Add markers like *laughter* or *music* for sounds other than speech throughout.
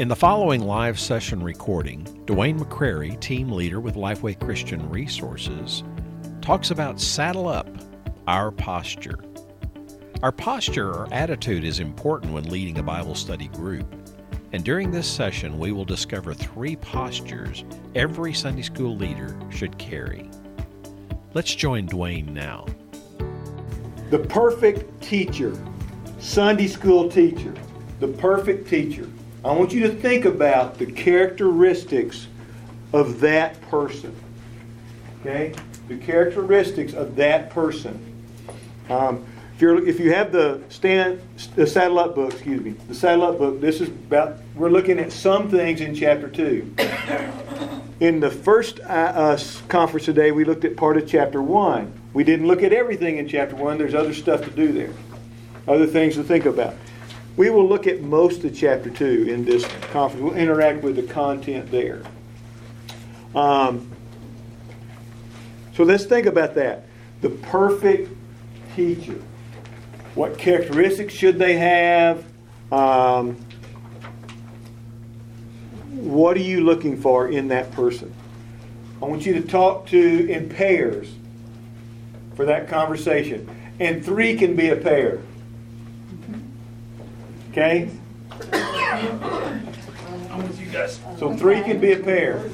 In the following live session recording, Dwayne McCrary, team leader with Lifeway Christian Resources, talks about saddle up, our posture. Our posture or attitude is important when leading a Bible study group. And during this session, we will discover three postures every Sunday school leader should carry. Let's join Dwayne now. The perfect teacher, Sunday school teacher, the perfect teacher. I want you to think about the characteristics of that person. Okay? The characteristics of that person. Um, if, you're, if you have the stand, the saddle up book, excuse me, the saddle up book, this is about, we're looking at some things in chapter 2. In the first uh, conference today, we looked at part of chapter 1. We didn't look at everything in chapter 1, there's other stuff to do there, other things to think about. We will look at most of chapter 2 in this conference. We'll interact with the content there. Um, so let's think about that. The perfect teacher. What characteristics should they have? Um, what are you looking for in that person? I want you to talk to in pairs for that conversation. And three can be a pair. Okay? So three can be a pair.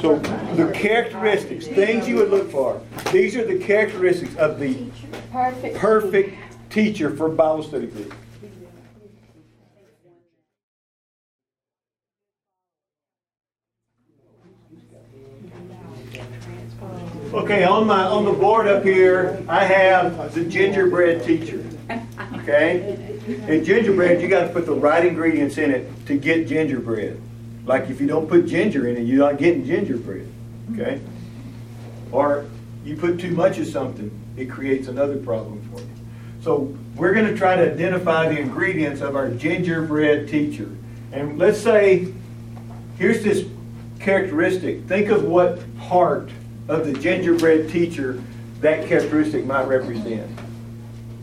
So the characteristics, things you would look for. These are the characteristics of the Perfect. perfect teacher for Bible study group. Okay, on my on the board up here, I have the gingerbread teacher. Okay, and gingerbread, you got to put the right ingredients in it to get gingerbread. Like if you don't put ginger in it, you're not getting gingerbread. Okay, or you put too much of something, it creates another problem for you. So we're going to try to identify the ingredients of our gingerbread teacher. And let's say, here's this characteristic. Think of what part of the gingerbread teacher that characteristic might represent.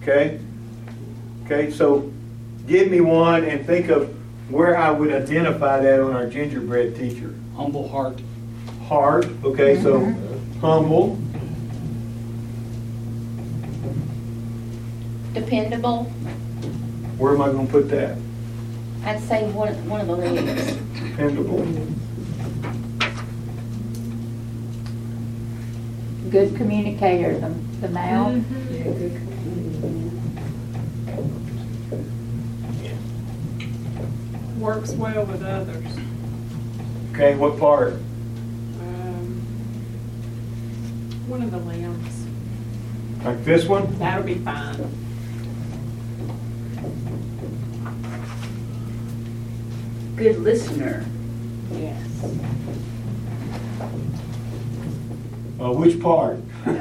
Okay? Okay, so give me one and think of where I would identify that on our gingerbread teacher. Humble heart. Heart, okay, so mm-hmm. humble, Dependable. where am I going to put that? I'd say one, one of the leads. Dependable. Good communicator, the, the mouth. Mm-hmm. Works well with others. Okay, what part? Um, One of the limbs. Like this one? That'll be fine. Good listener. Yes. Uh, which part? Ear,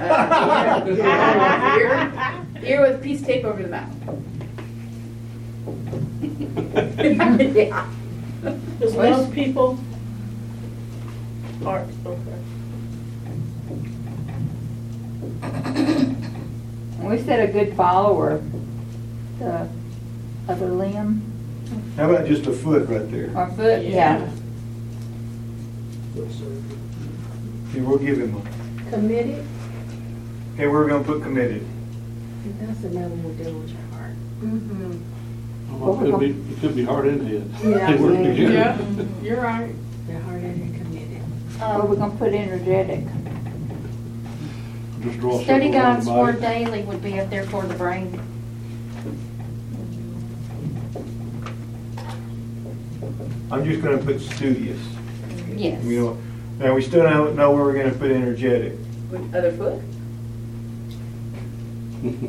*laughs* ear with piece tape over the mouth. Yeah. Does love people? are, okay. We said a good follower, the other limb How about just a foot right there? or foot, yeah. Okay, we'll give him one. Committed, Okay, we're gonna put committed. that's another one dealing with your heart. Mm-hmm. Well, it could be, it could be heart and head. Yeah, They work yeah. together. Yeah, you're *laughs* right. The heart and committed. Or oh, we're gonna put energetic. Just draw Study circle around Guides the Word body. Daily would be up there for the brain. I'm just gonna put studious. Yes. You know, now we still don't know where we're gonna put energetic. With other foot?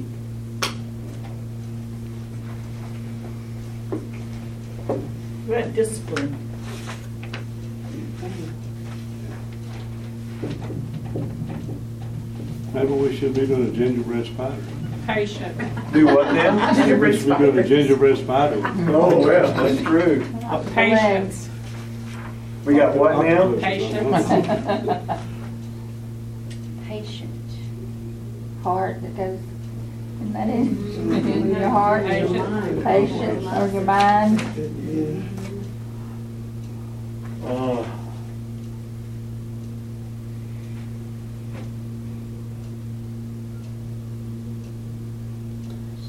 *laughs* That discipline. Maybe we should be doing a gingerbread spider. Patient. Do what now? *laughs* We should be doing a gingerbread spider. Oh, well, that's true. Patience. We got what now? Patience. *laughs* *laughs* Patient. Heart that goes Isn't that it? Your heart, Patience. patience, or your mind. Uh,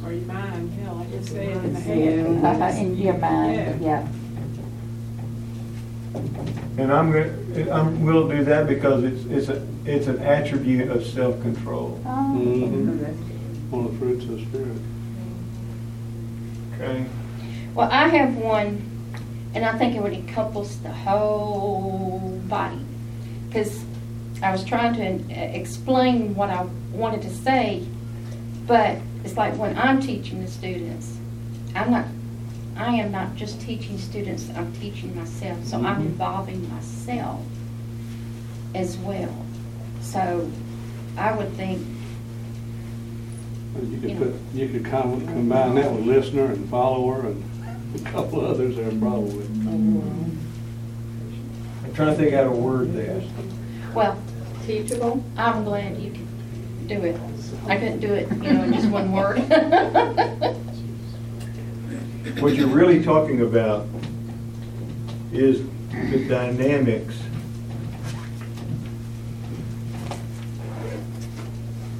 Or your mind, yeah, like you said, in the head. *laughs* In your mind, yeah. And I'm going, I'm, we'll do that because it's, it's a, it's an attribute of self-control. Oh, Mhm. One of the fruits of the Spirit. Okay? Well, I have one, and I think it would encompass the whole body. Because I was trying to uh, explain what I wanted to say, but it's like when I'm teaching the students, I'm not, I am not just teaching students, I'm teaching myself. So I'm Mhm. involving myself as well. So I would think, You could Yeah. put, you could com- combine that with listener and follower and a couple others there probably. I'm trying to think how to word that. well, Teachable? I'm glad you can do it. I couldn't do it, you know, in just one word. *laughs* What you're really talking about is the dynamics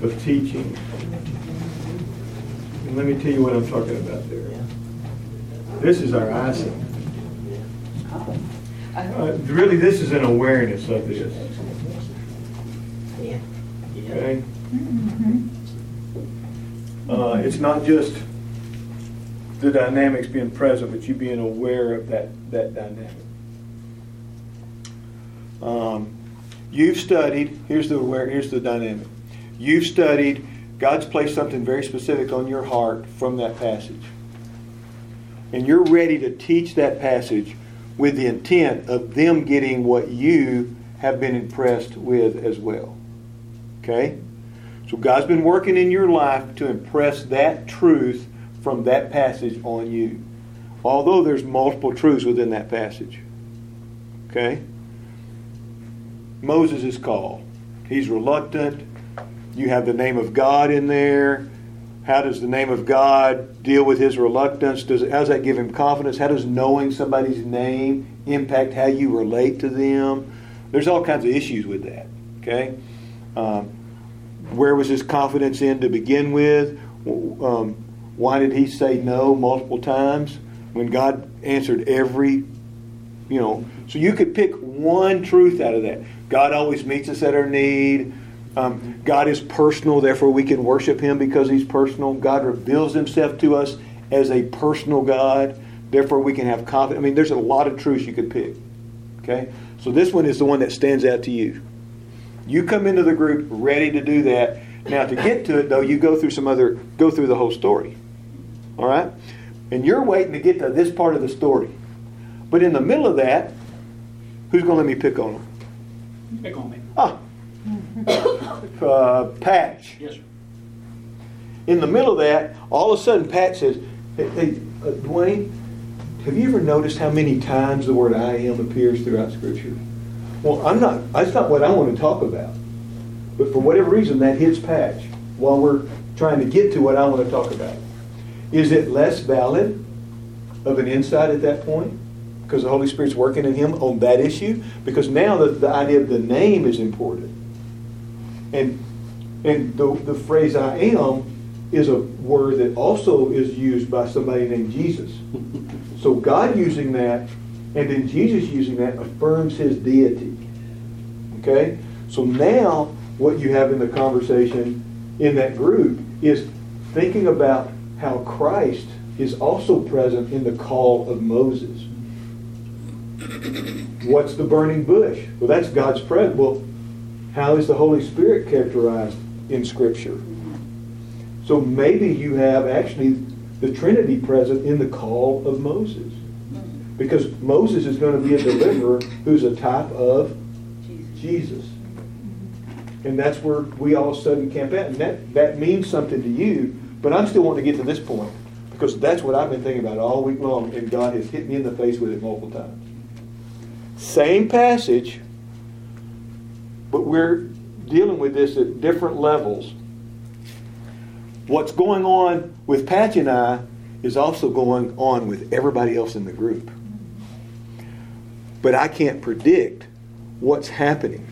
of teaching. Let me tell you what I'm talking about there. This is our eyesight. Uh, Really, this is an awareness of this. Yeah. Okay? Uh, It's not just the dynamics being present, but you being aware of that, that dynamic. Um, you've studied, here's the aware, here's the dynamic. You've studied, God's placed something very specific on your heart from that passage. And you're ready to teach that passage with the intent of them getting what you have been impressed with as well. Okay? So God's been working in your life to impress that truth from that passage on you. Although there's multiple truths within that passage. Okay? Moses is called. He's reluctant. You have the name of God in there. How does the name of God deal with his reluctance? Does how does that give him confidence? How does knowing somebody's name impact how you relate to them? There's all kinds of issues with that. Okay, um, where was his confidence in to begin with? Um, why did he say no multiple times when God answered every, you know? So you could pick one truth out of that. God always meets us at our need. Um, God is personal, therefore we can worship Him because He's personal. God reveals Himself to us as a personal God, therefore we can have confidence. I mean, there's a lot of truths you could pick. Okay? So this one is the one that stands out to you. You come into the group ready to do that. Now, to get to it, though, you go through some other, go through the whole story. All right? And you're waiting to get to this part of the story. But in the middle of that, who's going to let me pick on them? Pick on me. Ah, *coughs* uh, Patch. Yes, sir. In the middle of that, all of a sudden, Pat says, "Hey, hey uh, Dwayne, have you ever noticed how many times the word "I am" appears throughout Scripture?" Well, I'm not. That's not what I want to talk about. But for whatever reason, that hits Patch while we're trying to get to what I want to talk about. Is it less valid of an insight at that point? Because the Holy Spirit's working in him on that issue? Because now the, the idea of the name is important. And and the, the phrase I am is a word that also is used by somebody named Jesus. *laughs* So God using that and then Jesus using that affirms his deity. Okay? So now what you have in the conversation in that group is thinking about how Christ is also present in the call of Moses. *coughs* What's the burning bush? Well, that's God's presence. Well, how is the Holy Spirit characterized in Scripture? So maybe you have actually the Trinity present in the call of Moses. Because Moses is going to be a deliverer who's a type of Jesus. And that's where we all of a sudden camp out. And that, that means something to you, but I'm still wanting to get to this point. Because that's what I've been thinking about all week long, and God has hit me in the face with it multiple times. Same passage, but we're dealing with this at different levels. what's going on with Patch and I is also going on with everybody else in the group. But I can't predict what's happening.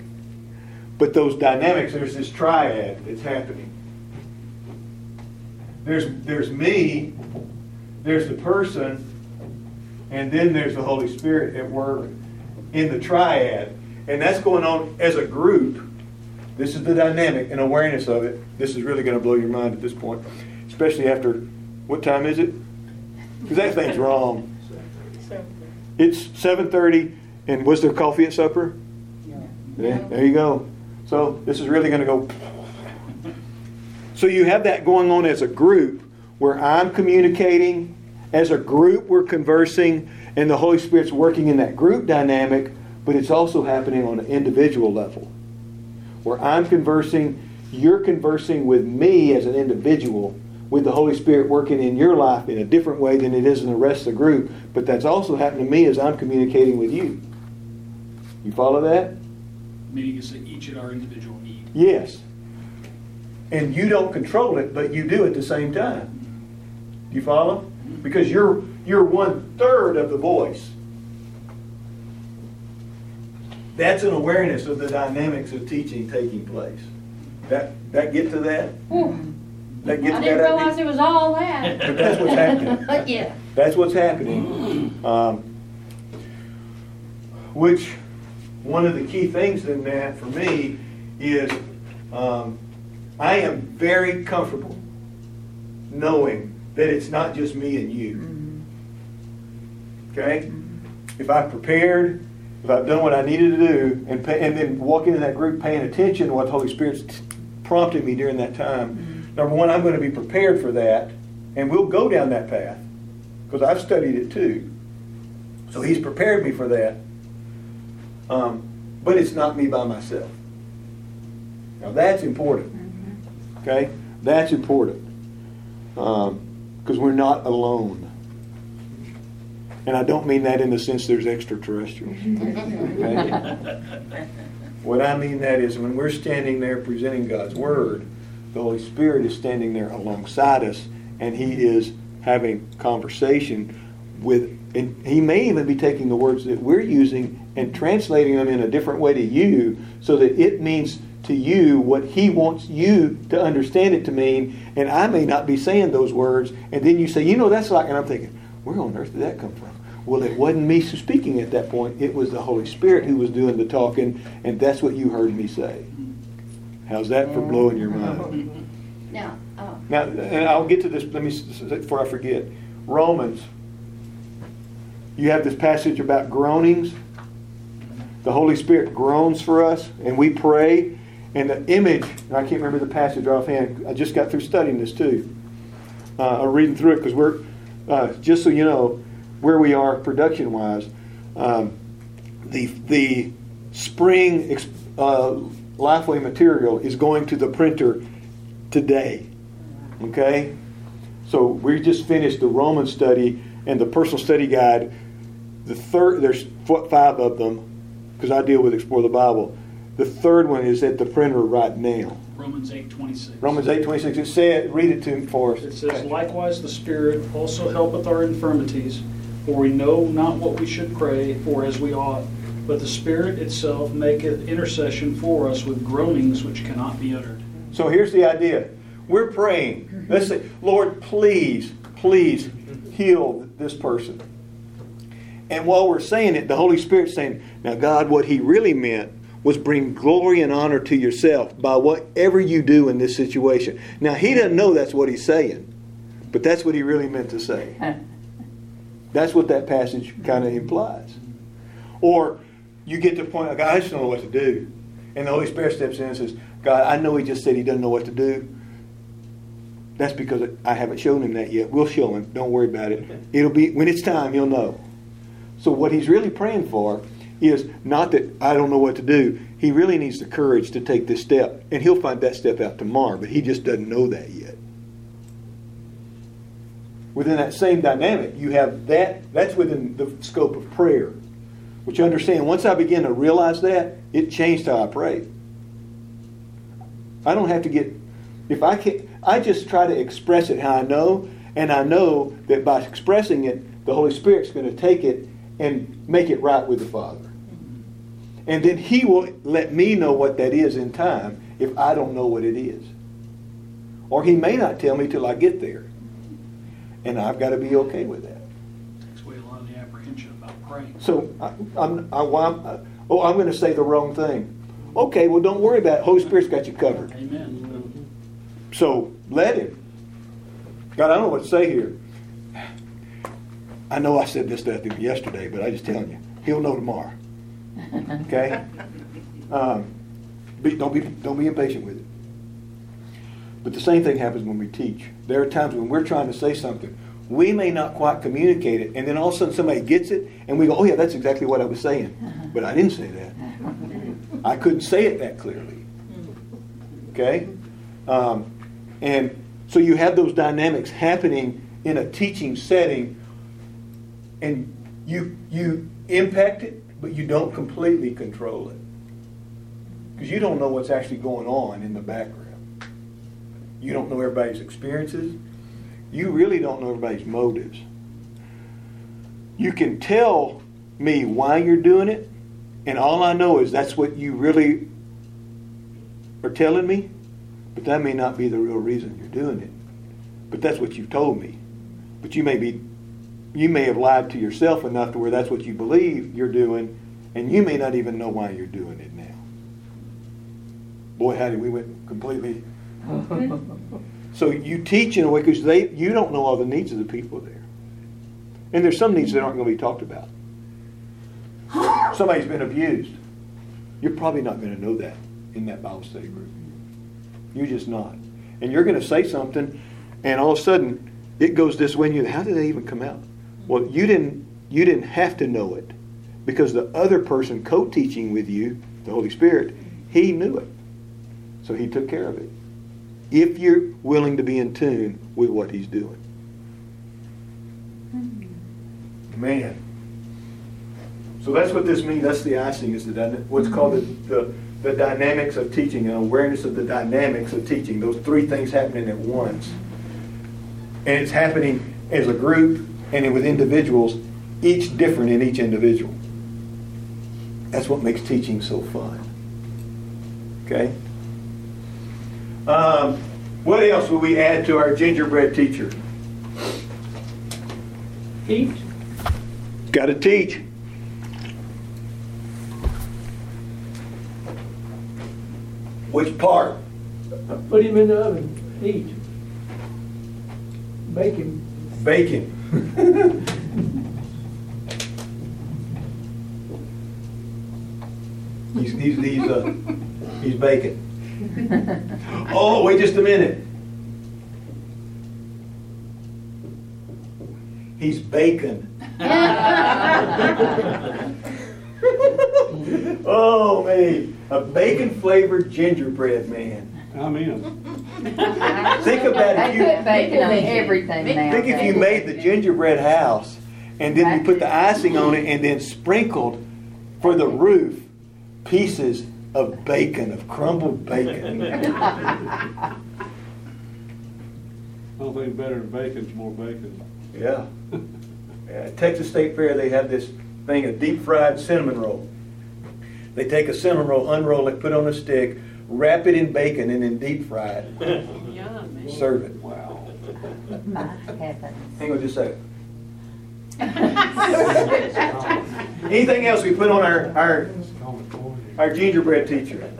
But those dynamics, there's this triad that's happening. There's, there's me, there's the person, and then there's the Holy Spirit at work in the triad. And that's going on as a group. This is the dynamic and awareness of it. This is really going to blow your mind at this point, especially after what time is it? Because that thing's wrong. It's 7:30, and was there coffee at supper? Yeah, there you go. So this is really going to go. So you have that going on as a group where I'm communicating, as a group we're conversing, and the Holy Spirit's working in that group dynamic, but it's also happening on an individual level. Where I'm conversing, you're conversing with me as an individual, with the Holy Spirit working in your life in a different way than it is in the rest of the group, but that's also happening to me as I'm communicating with you. You follow that? meeting us each at our individual need. Yes. And you don't control it, but you do at the same time. Do you follow? Mm-hmm. Because you're you're one third of the voice. That's an awareness of the dynamics of teaching taking place. That that get to that? Whew. That I gets didn't that realize it was all that. But that's what's happening. But *laughs* yeah. That's what's happening. Um, which, one of the key things in that for me is um, I am very comfortable knowing that it's not just me and you. Okay? If I've prepared, if I've done what I needed to do, and, pay, and then walking in that group paying attention to what the Holy Spirit's t- prompting me during that time, mm-hmm. number one, I'm going to be prepared for that, and we'll go down that path because I've studied it too. So He's prepared me for that. Um, but it's not me by myself. Now that's important. Mm-hmm. Okay? That's important. Um, because we're not alone. And I don't mean that in the sense there's extraterrestrials. Okay? *laughs* what I mean that is when we're standing there presenting God's Word, the Holy Spirit is standing there alongside us and He is having conversation with, and He may even be taking the words that we're using and translating them in a different way to you so that it means to you what he wants you to understand it to mean and i may not be saying those words and then you say you know that's like and i'm thinking where on earth did that come from well it wasn't me speaking at that point it was the holy spirit who was doing the talking and that's what you heard me say how's that for blowing your mind Now, uh, now and i'll get to this let me before i forget romans you have this passage about groanings the Holy Spirit groans for us, and we pray. And the image, and I can't remember the passage offhand. I just got through studying this too. Uh, I'm reading through it because we're, uh, just so you know, where we are production wise. Um, the the spring ex- uh, Lifeway material is going to the printer today. Okay, so we just finished the Roman study and the personal study guide. The third, there's five of them because I deal with Explore the Bible. The third one is at the printer right now. Romans 8:26. Romans eight twenty six. It said, read it to for us. It says, Likewise the Spirit also helpeth our infirmities, for we know not what we should pray for as we ought. But the Spirit itself maketh intercession for us with groanings which cannot be uttered. So here's the idea. We're praying. Let's say, Lord, please, please heal this person. And while we're saying it, the Holy Spirit's saying, Now, God, what He really meant was bring glory and honor to yourself by whatever you do in this situation. Now, He doesn't know that's what He's saying, but that's what He really meant to say. *laughs* That's what that passage kind of implies. Or you get to the point, God, I just don't know what to do. And the Holy Spirit steps in and says, God, I know He just said He doesn't know what to do. That's because I haven't shown Him that yet. We'll show Him. Don't worry about it. It'll be, when it's time, He'll know. So what He's really praying for is not that I don't know what to do. He really needs the courage to take this step. And He'll find that step out tomorrow, but He just doesn't know that yet within that same dynamic, you have that, that's within the scope of prayer. Which you understand, once I begin to realize that, it changed how I pray. I don't have to get, if I can I just try to express it how I know, and I know that by expressing it, the Holy Spirit's going to take it and make it right with the Father. And then He will let me know what that is in time if I don't know what it is. Or He may not tell me till I get there. And I've got to be okay with that. Takes away a lot of the apprehension about praying. So I, I'm, I, I'm, uh, oh, I'm going to say the wrong thing. Okay, well, don't worry about it. Holy Spirit's got you covered. Amen. So let Him. God, I don't know what to say here. I know I said this to him yesterday, but I'm just telling you, He'll know tomorrow. *laughs* Okay? Um, be, don't be don't be impatient with it. But the same thing happens when we teach. There are times when we're trying to say something, we may not quite communicate it, and then all of a sudden somebody gets it, and we go, "Oh yeah, that's exactly what I was saying," but I didn't say that. *laughs* I couldn't say it that clearly. Okay, um, and so you have those dynamics happening in a teaching setting, and you you impact it, but you don't completely control it because you don't know what's actually going on in the background. You don't know everybody's experiences. You really don't know everybody's motives. You can tell me why you're doing it, and all I know is that's what you really are telling me, but that may not be the real reason you're doing it. But that's what you've told me. But you may be you may have lied to yourself enough to where that's what you believe you're doing, and you may not even know why you're doing it now. Boy, how did we went completely *laughs* so you teach in a way because they you don't know all the needs of the people there, and there's some needs that aren't going to be talked about. Somebody's been abused. You're probably not going to know that in that Bible study group. You're just not, and you're going to say something, and all of a sudden it goes this way. And you, how did they even come out? Well, you didn't you didn't have to know it because the other person co-teaching with you, the Holy Spirit, he knew it, so he took care of it if you're willing to be in tune with what he's doing. Man. So that's what this means. That's the icing. Is the what's called the, the, the dynamics of teaching and awareness of the dynamics of teaching. Those three things happening at once, and it's happening as a group and with individuals, each different in each individual. That's what makes teaching so fun. Okay. Um, what else will we add to our gingerbread teacher? Eat. Got to teach. Which part? Put him in the oven. Eat. Bake him. Bacon. *laughs* he's he's he's uh, he's baking. *laughs* oh, wait just a minute. He's bacon. *laughs* oh, me. A bacon flavored gingerbread man. I'm in. Think about They if you put bacon on everything now. think if you made the gingerbread house and then you put the icing on it and then sprinkled for the roof pieces of bacon, of crumbled bacon. *laughs* I don't think better than bacon's more bacon. Yeah. yeah. At Texas State Fair, they have this thing, a deep fried cinnamon roll. They take a cinnamon roll, unroll it, put it on a stick, wrap it in bacon, and then deep fry it. *laughs* Yum. Serve it. Wow. My heavens. Hang on just a second. *laughs* Anything else we put on our, our, our gingerbread teacher?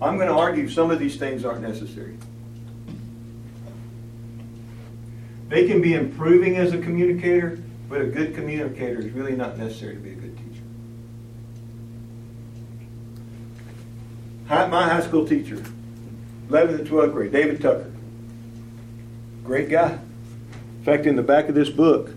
I'm going to argue some of these things aren't necessary. They can be improving as a communicator, but a good communicator is really not necessary to be a good teacher. My high school teacher, 11th and 12th grade, David Tucker. Great guy fact, in the back of this book,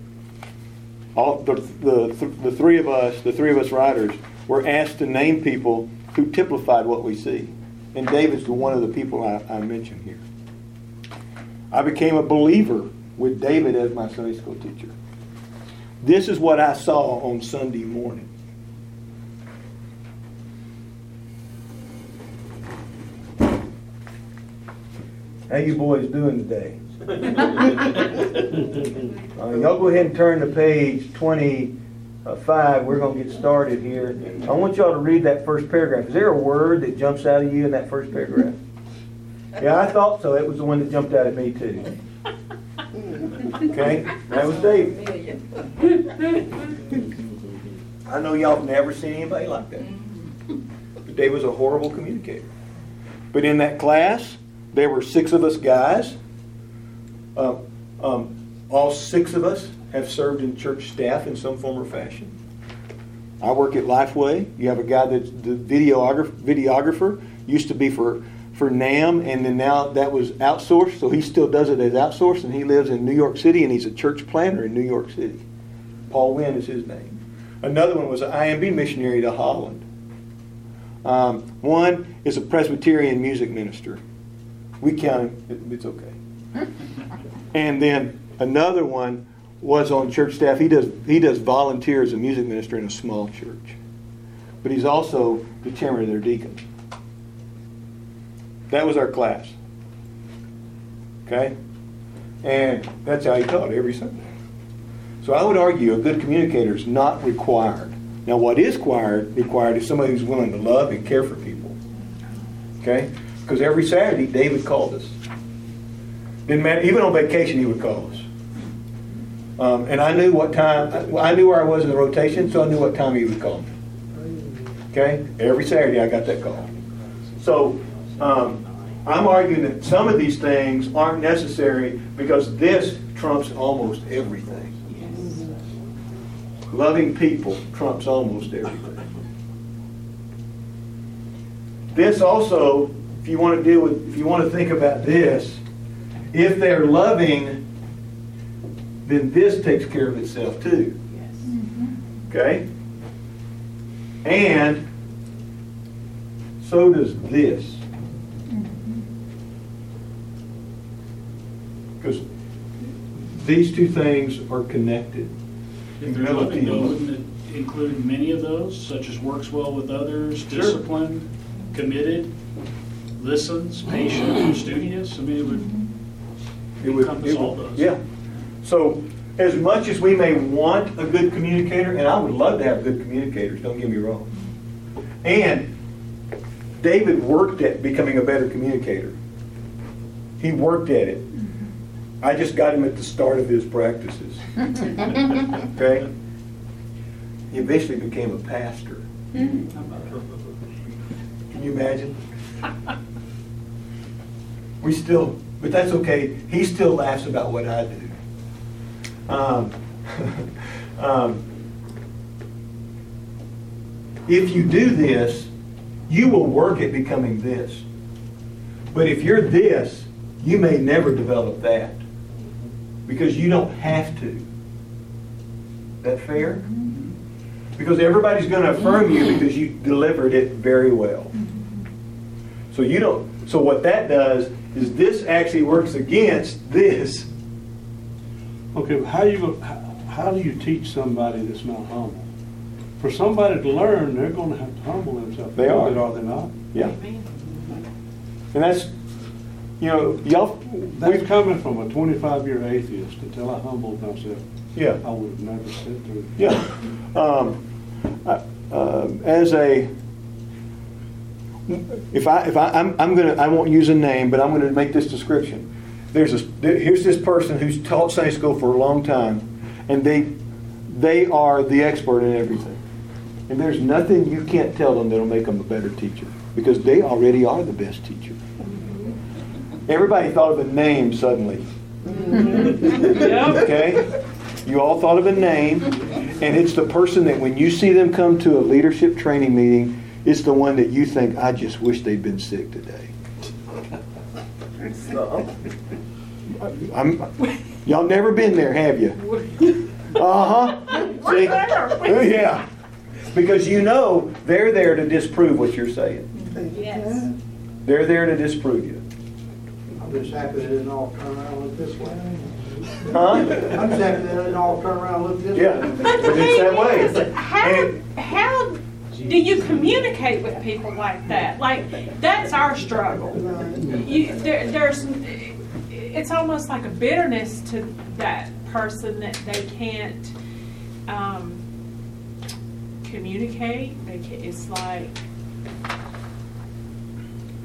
all the, the, the three of us, the three of us writers, were asked to name people who typified what we see. And David's the one of the people I, I mentioned here. I became a believer with David as my Sunday school teacher. This is what I saw on Sunday morning. How you boys doing today? Y'all go ahead and turn to page 25. We're going to get started here. I want y'all to read that first paragraph. Is there a word that jumps out at you in that first paragraph? Yeah, I thought so. It was the one that jumped out at me too. Okay, that was David. I know y'all have never seen anybody like that. But Dave was a horrible communicator. But in that class, there were six of us guys. Uh, um, all six of us have served in church staff in some form or fashion. I work at Lifeway. You have a guy that's the videographer, videographer used to be for for NAMB, and then now that was outsourced, so he still does it as outsourced, and he lives in New York City, and he's a church planter in New York City. Paul Wynn is his name. Another one was an IMB missionary to Holland. Um, one is a Presbyterian music minister. We count him, it's okay. *laughs* And then another one was on church staff. He does he does volunteer as a music minister in a small church. But he's also the chairman of their deacons. That was our class. Okay? And that's how he taught every Sunday. So I would argue a good communicator is not required. Now, what is required, required is somebody who's willing to love and care for people. Okay? Because every Saturday, David called us. Didn't matter, even on vacation, he would call us. Um, and I knew what time, I knew where I was in the rotation, so I knew what time he would call me. Okay? Every Saturday, I got that call. So, um, I'm arguing that some of these things aren't necessary because this trumps almost everything. Loving people trumps almost everything. This also, if you want to deal with, if you want to think about this, if they're loving, then this takes care of itself too. Okay? And so does this. Mm-hmm. Because these two things are connected. If they're loving, though, wouldn't it include many of those, such as works well with others, Sure. disciplined, committed, listens, patient, *clears throat* studious? I mean, it would It would- encompass it all would- those. Yeah. So as much as we may want a good communicator, and I would love to have good communicators, don't get me wrong. And David worked at becoming a better communicator. He worked at it. I just got him at the start of his practices. *laughs* Okay? He eventually became a pastor. Can you imagine? *laughs* We still, but that's okay. He still laughs about what I do. Um, *laughs* um, if you do this, you will work at becoming this. But if you're this, you may never develop that because you don't have to. That fair? Because everybody's going to affirm you because you delivered it very well. So you don't. So what that does is this actually works against this. Okay, but how you, how, how do you teach somebody that's not humble? For somebody to learn, they're gonna have to humble themselves. They are. Are they not? Yeah. And that's, you know, y'all. That's we- coming from a twenty-five year atheist until I humbled myself. Yeah. I would have never said through. Yeah. Um, I- um, as a, if I, if I, I'm, I'm gonna, I won't use a name, but I'm gonna make this description. There's a, there- here's this person who's taught Sunday school for a long time, and they, they are the expert in everything. And there's nothing you can't tell them that'll make them a better teacher, because they already are the best teacher. Everybody thought of a name suddenly. Okay? You all thought of a name, and it's the person that when you see them come to a leadership training meeting, it's the one that you think, I just wish they'd been sick today. I'm, y'all never been there, have you? *laughs* Uh-huh. See? Oh, Yeah. Because you know they're there to disprove what you're saying. Yes. They're there to disprove you. I'm just happy that it didn't all turn around and look this way. Huh? I'm just happy that it didn't all turn around and look this way. Yeah, but it's that *laughs* way. How, And- how do you communicate with people like that? Like that's our struggle. You, there, there's, it's almost like a bitterness to that person that they can't um, communicate. They can, it's like,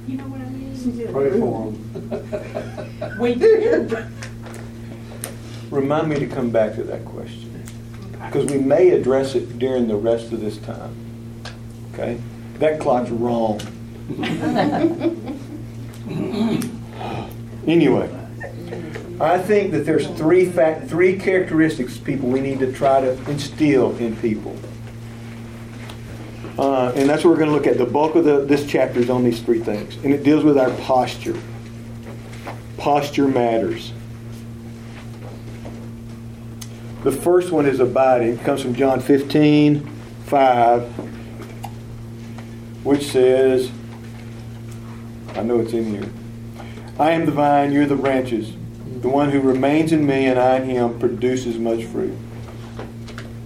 you know what I mean? Pray for them. We do. *laughs* Remind me to come back to that question. Because we may address it during the rest of this time. Okay? That clock's wrong. *laughs* Anyway, I think that there's three fact, three characteristics people we need to try to instill in people. Uh, and that's what we're going to look at. The bulk of the, this chapter is on these three things. And it deals with our posture. Posture matters. The first one is abiding. It comes from John 15, 5, which says, I know it's in here. I am the vine, you're the branches. The one who remains in me and I in him produces much fruit.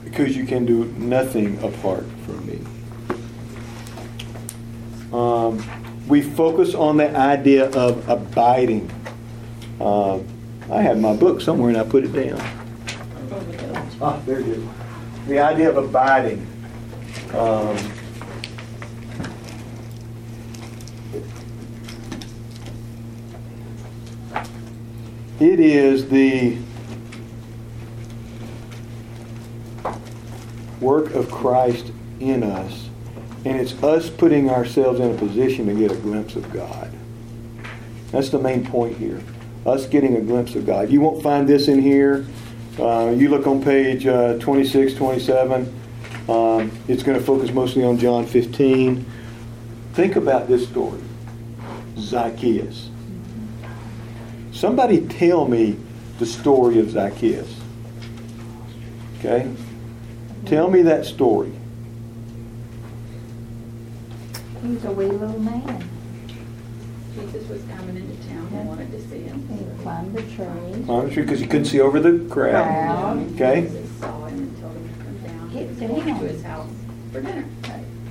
Because you can do nothing apart from me. Um, we focus on the idea of abiding. Um, I have my book somewhere and I put it down. Ah, there it is. The idea of abiding. Um, it is the work of Christ in us, and it's us putting ourselves in a position to get a glimpse of God. That's the main point here. Us getting a glimpse of God. You won't find this in here. Uh, you look on page uh, 26, 27. Um, it's going to focus mostly on John 15. Think about this story Zacchaeus. Somebody tell me the story of Zacchaeus. Okay? Tell me that story. He was a wee little man. Jesus was coming into town and wanted to see him. He climbed the tree. I'm sure because he couldn't see over the crowd. Crowd. Okay? Jesus saw him and told him to come down. Get He down. to his house for dinner.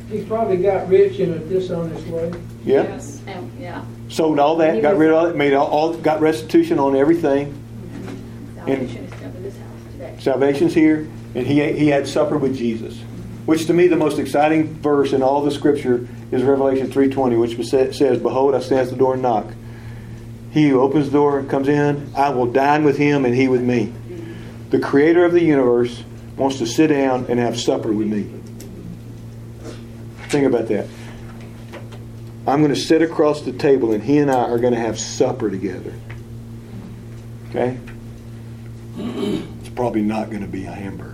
He probably got rich in a dishonest way. Yeah? Yes. And, yeah. Sold all that, got rid of all that, made all, all got restitution on everything. Mm-hmm. Salvation is come to today. Salvation's here, and he, he had supper with Jesus. Mm-hmm. Which to me, the most exciting verse in all the scripture is Revelation 3.20, which says, Behold, I stand at the door and knock. He who opens the door and comes in, I will dine with him and he with me. Mm-hmm. The creator of the universe wants to sit down and have supper with me. Think about that. I'm going to sit across the table and he and I are going to have supper together. Okay? It's probably not going to be a hamburger.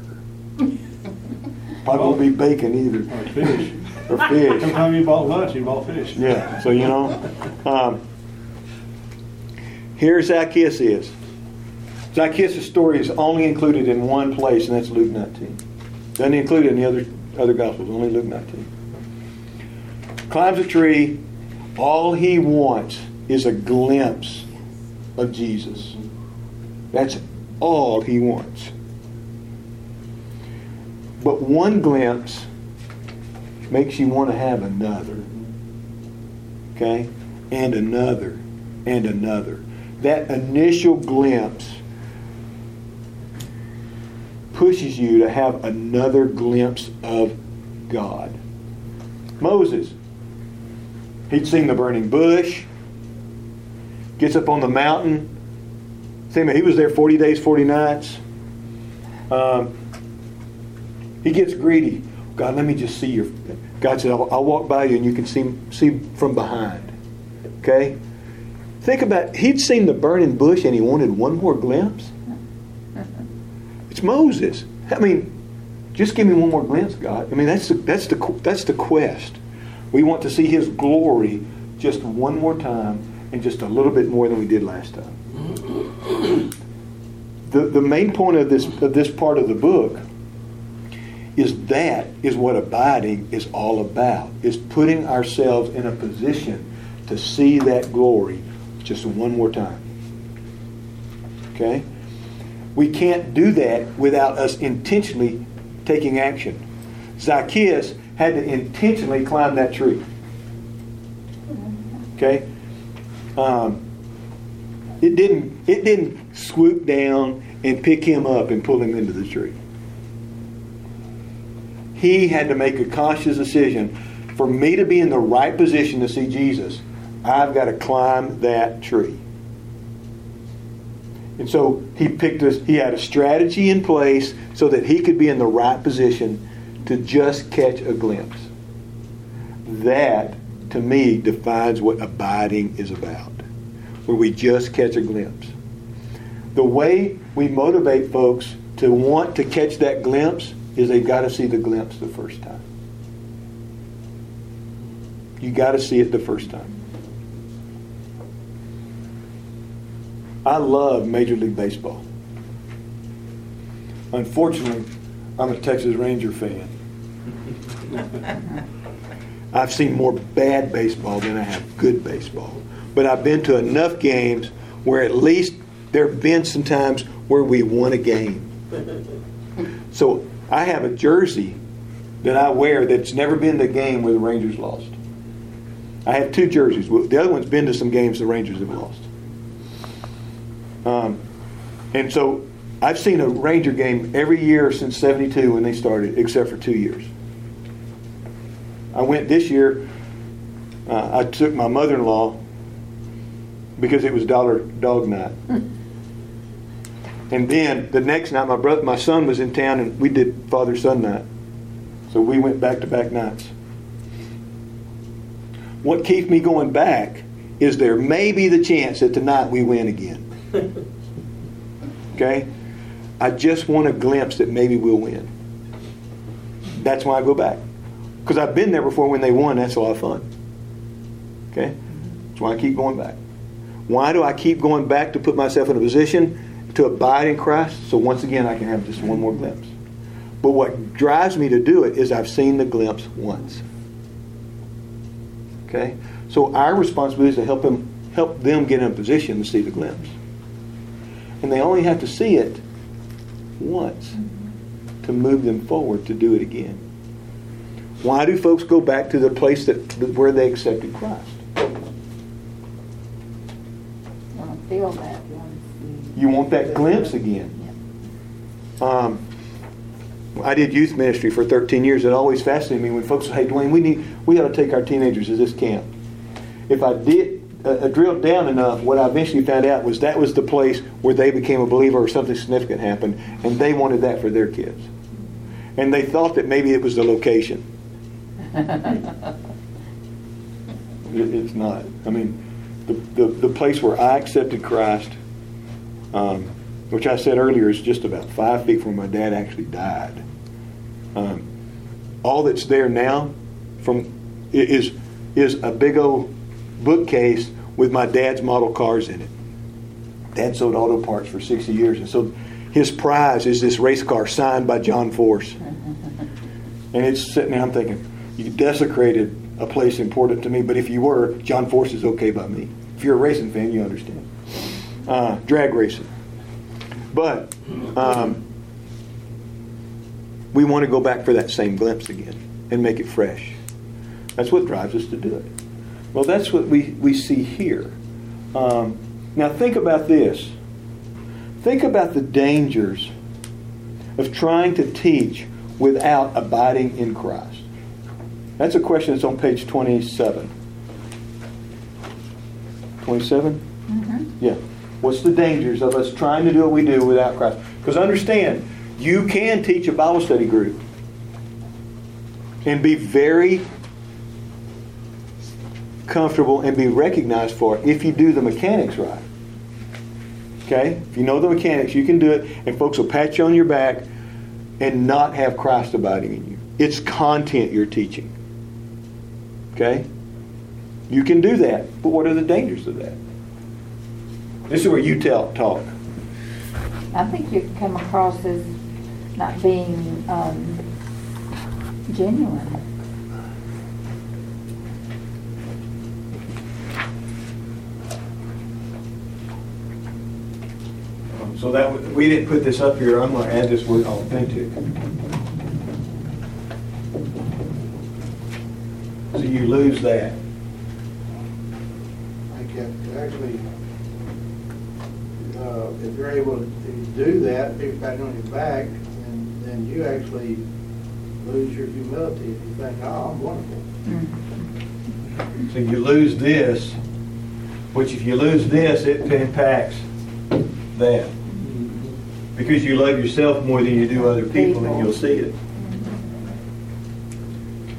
Probably won't be bacon either, Or fish. or fish. Sometimes you bought lunch, you bought fish. Yeah, so you know. Um, here Zacchaeus is. Zacchaeus' story is only included in one place, and that's Luke 19. Doesn't include it in the other, other Gospels, only Luke 19. Climbs a tree. All he wants is a glimpse of Jesus. That's all he wants. But one glimpse makes you want to have another. Okay? And another. And another. That initial glimpse pushes you to have another glimpse of God. Moses, he'd seen the burning bush, gets up on the mountain. Same, he was there 40 days, 40 nights. Um, he gets greedy. God, let me just see your. God said, I'll, I'll walk by you and you can see see from behind. Okay? Think about he'd seen the burning bush and he wanted one more glimpse. It's Moses. I mean, just give me one more glimpse, God. I mean, that's the, that's the that's the quest. We want to see His glory just one more time and just a little bit more than we did last time. The the main point of this of this part of the book is that is what abiding is all about. Is putting ourselves in a position to see that glory just one more time. Okay? We can't do that without us intentionally taking action. Zacchaeus had to intentionally climb that tree. Okay? Um, it didn't it didn't swoop down and pick him up and pull him into the tree. He had to make a conscious decision. For me to be in the right position to see Jesus, I've got to climb that tree. And so he picked us, he had a strategy in place so that he could be in the right position to just catch a glimpse. That, to me, defines what abiding is about, where we just catch a glimpse. The way we motivate folks to want to catch that glimpse is they've got to see the glimpse the first time. You got to see it the first time. I love Major League Baseball. Unfortunately, I'm a Texas Ranger fan. *laughs* I've seen more bad baseball than I have good baseball. But I've been to enough games where at least there have been some times where we won a game. *laughs* So I have a jersey that I wear that's never been to a game where the Rangers lost. I have two jerseys. The other one's been to some games the Rangers have lost. Um, and so I've seen a Ranger game every year since 72 when they started, except for two years. I went this year, uh, I took my mother in law because it was dollar dog night. and then the next night, my brother, my son was in town, and we did father son night. So we went back to back nights. What keeps me going back is there may be the chance that tonight we win again. Okay? I just want a glimpse that maybe we'll win. That's why I go back. Because I've been there before when they won. That's a lot of fun. Okay? That's why I keep going back. Why do I keep going back to put myself in a position to abide in Christ? So once again, I can have just one more glimpse. But what drives me to do it is I've seen the glimpse once. Okay? So our responsibility is to help them, help them get in a position to see the glimpse. And they only have to see it once to move them forward to do it again. Why do folks go back to the place that where they accepted Christ? Feel that once. You want that glimpse again. Um, I did youth ministry for 13 years. It always fascinated me when folks say, "Hey, Dwayne, we need we ought to take our teenagers to this camp." If I did uh, uh, drilled down enough, what I eventually found out was that was the place where they became a believer or something significant happened, and they wanted that for their kids. And they thought that maybe it was the location. It- it's not. I mean, the, the, the place where I accepted Christ, um, which I said earlier is just about five feet from where my dad actually died. Um, all that's there now from is is a big old bookcase with my dad's model cars in it. Dad sold auto parts for 60 years, and so his prize is this race car signed by John Force. And it's sitting there, I'm thinking, you desecrated a place important to me, but if you were, John Force is okay by me. If you're a racing fan, you understand. Uh, drag racing. But um, we want to go back for that same glimpse again and make it fresh. That's what drives us to do it. Well, that's what we, we see here. Um, now, think about this. Think about the dangers of trying to teach without abiding in Christ. That's a question that's on page 27. 27? Mm-hmm. Yeah. What's the dangers of us trying to do what we do without Christ? Because understand, you can teach a Bible study group and be very comfortable and be recognized for it if you do the mechanics right. Okay? If you know the mechanics, you can do it, and folks will pat you on your back and not have Christ abiding in you. It's content you're teaching. Okay? You can do that, but what are the dangers of that? This is where you tell talk. I think you can come across as not being um, genuine. So that we didn't put this up here. I'm going to add this word authentic. You lose that? I think you have to actually, uh, if you're able to do that, pick it back on your back, and then you actually lose your humility if you think, oh, I'm wonderful. So you lose this, which if you lose this, it impacts that. Because you love yourself more than you do other people, and you'll see it.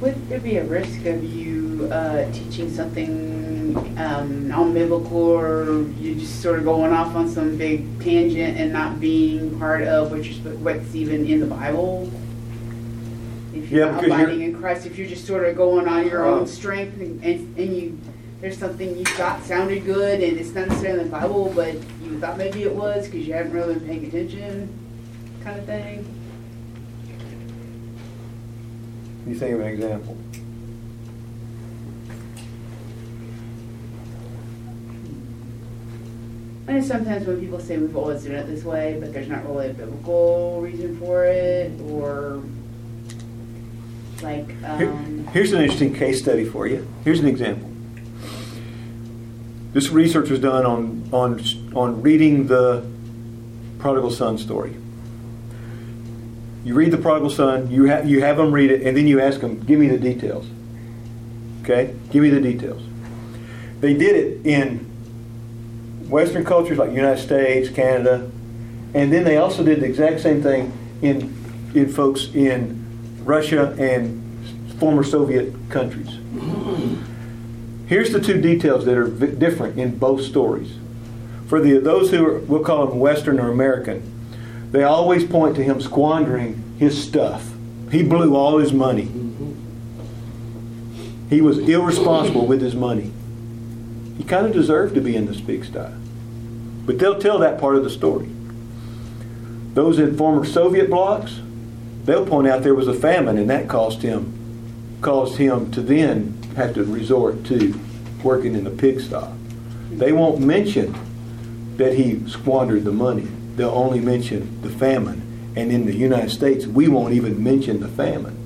Would there be a risk of you uh, teaching something um, non-biblical, or you just sort of going off on some big tangent and not being part of what you're, what's even in the Bible? If you're Yeah, not abiding in Christ, if you're just sort of going on your Uh. own strength and, and, and you there's something you thought sounded good and it's not necessarily in the Bible, but you thought maybe it was because you haven't really been paying attention, kind of thing. You think of an example. And sometimes when people say we've always done it this way, but there's not really a biblical reason for it, or like, Here- um, Here's an interesting case study for you. Here's an example. This research was done on, on, on reading the prodigal son story. You read the prodigal son, you, ha- you have them read it, and then you ask them, give me the details. Okay? Give me the details. They did it in Western cultures like United States, Canada, and then they also did the exact same thing in, in folks in Russia and former Soviet countries. Here's the two details that are vi- different in both stories. For the, those who are, we'll call them Western or American, they always point to him squandering his stuff. He blew all his money. He was irresponsible with his money. He kind of deserved to be in the pigsty. But they'll tell that part of the story. Those in former Soviet blocs, they'll point out there was a famine and that caused him caused him to then have to resort to working in the pigsty. They won't mention that he squandered the money. They'll only mention the famine. And in the United States, we won't even mention the famine.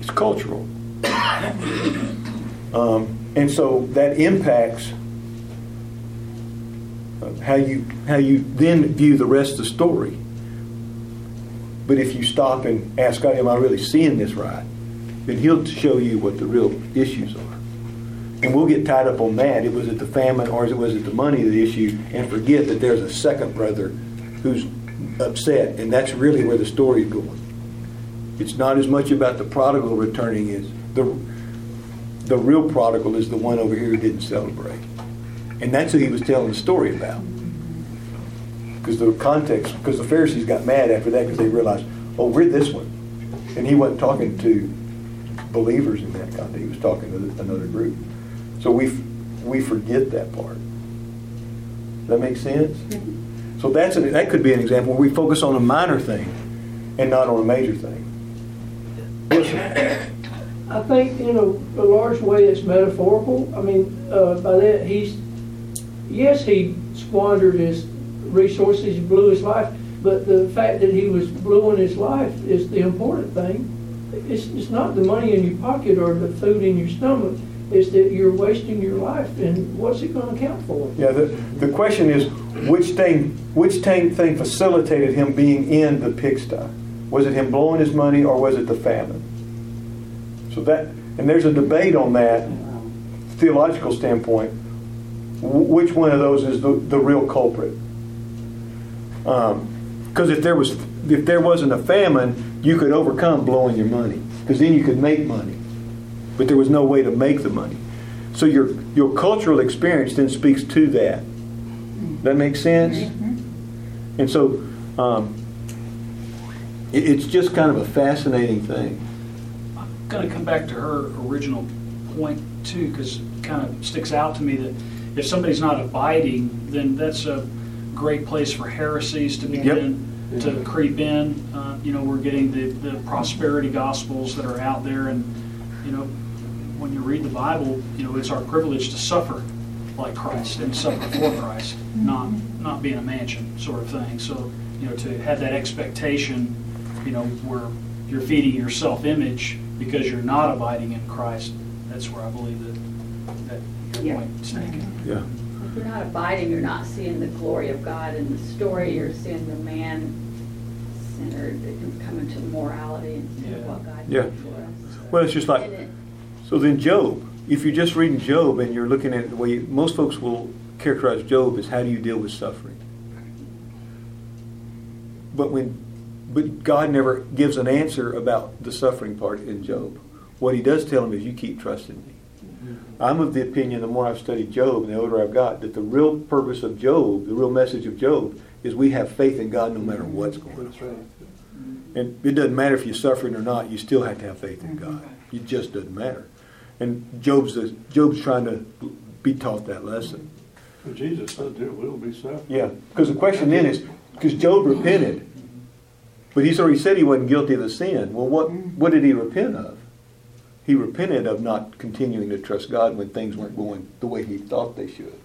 It's cultural. Um, and so that impacts uh, how you how you then view the rest of the story. But if you stop and ask God, "Am I really seeing this right?" then He'll show you what the real issues are. And we'll get tied up on that. It was it the famine or it was it the money the issue, and forget that there's a second brother who's upset, and that's really where the story's going. It's not as much about the prodigal returning as the the real prodigal is the one over here who didn't celebrate. And that's who he was telling the story about. Because the context, because the Pharisees got mad after that because they realized, oh, we're this one. And he wasn't talking to believers in that context. He was talking to another group. So we, we forget that part. Does that make sense? So that's an, that could be an example where we focus on a minor thing and not on a major thing. I think in a, a large way it's metaphorical. I mean, uh, by that he's, yes, he squandered his resources, he blew his life, but the fact that he was blowing his life is the important thing. It's, it's not the money in your pocket or the food in your stomach. It's that you're wasting your life, and what's it going to count for? Yeah, the, the question is, which thing, which thing, thing facilitated him being in the pigsty? Was it him blowing his money or was it the famine? So that, and there's a debate on that, theological standpoint, which one of those is the, the real culprit? Um, because if there was, if there wasn't a famine, you could overcome blowing your money, because then you could make money. But there was no way to make the money. So your your cultural experience then speaks to that. That makes sense. And so um, it, it's just kind of a fascinating thing. I'm going to come back to her original point too, because it kind of sticks out to me that if somebody's not abiding, then that's a great place for heresies to begin to creep in. Uh, you know, we're getting the, the prosperity gospels that are out there, and you know, when you read the Bible, you know, it's our privilege to suffer like Christ and suffer for Christ, not not be in a mansion sort of thing. So, you know, to have that expectation, you know, where you're feeding your self-image because you're not abiding in Christ. That's where I believe that, that your Yeah. point is taken. Yeah. If you're not abiding, you're not seeing the glory of God in the story, you're seeing the man-centered, coming to morality instead of Yeah. what God Yeah. did for us. Well, it's just like, And it- so then Job, if you're just reading Job and you're looking at it the way, most folks will characterize Job as how do you deal with suffering? But when, but God never gives an answer about the suffering part in Job. What he does tell him is you keep trusting me. I'm of the opinion, the more I've studied Job and the older I've got, that the real purpose of Job, the real message of Job, is we have faith in God no matter what's going on. And it doesn't matter if you're suffering or not, you still have to have faith in God. It just doesn't matter. And Job's, Job's trying to be taught that lesson. But Jesus said there will be suffering. Yeah, because the question then is, because Job repented, but he's already said he wasn't guilty of the sin. Well, what, what did he repent of? He repented of not continuing to trust God when things weren't going the way he thought they should.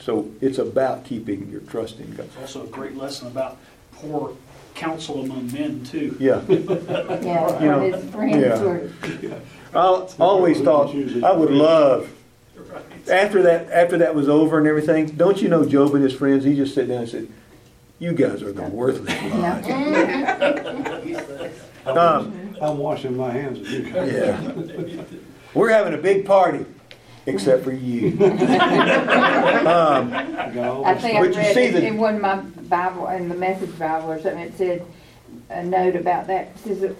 So it's about keeping your trust in God. It's also a great lesson about poor counsel among men, too. Yeah. *laughs* Yeah, You know, his friends yeah. were. I always thought I would love after that after that was over and everything. Don't you know Job and his friends? He just sat down and said, "You guys are the worthless lot." *laughs* Um, I'm washing my hands of you guys. yeah, we're having a big party, except for you. *laughs* um, I think I read see it the- in one of my Bible, in the Message Bible or something, it said, a note about that, it says that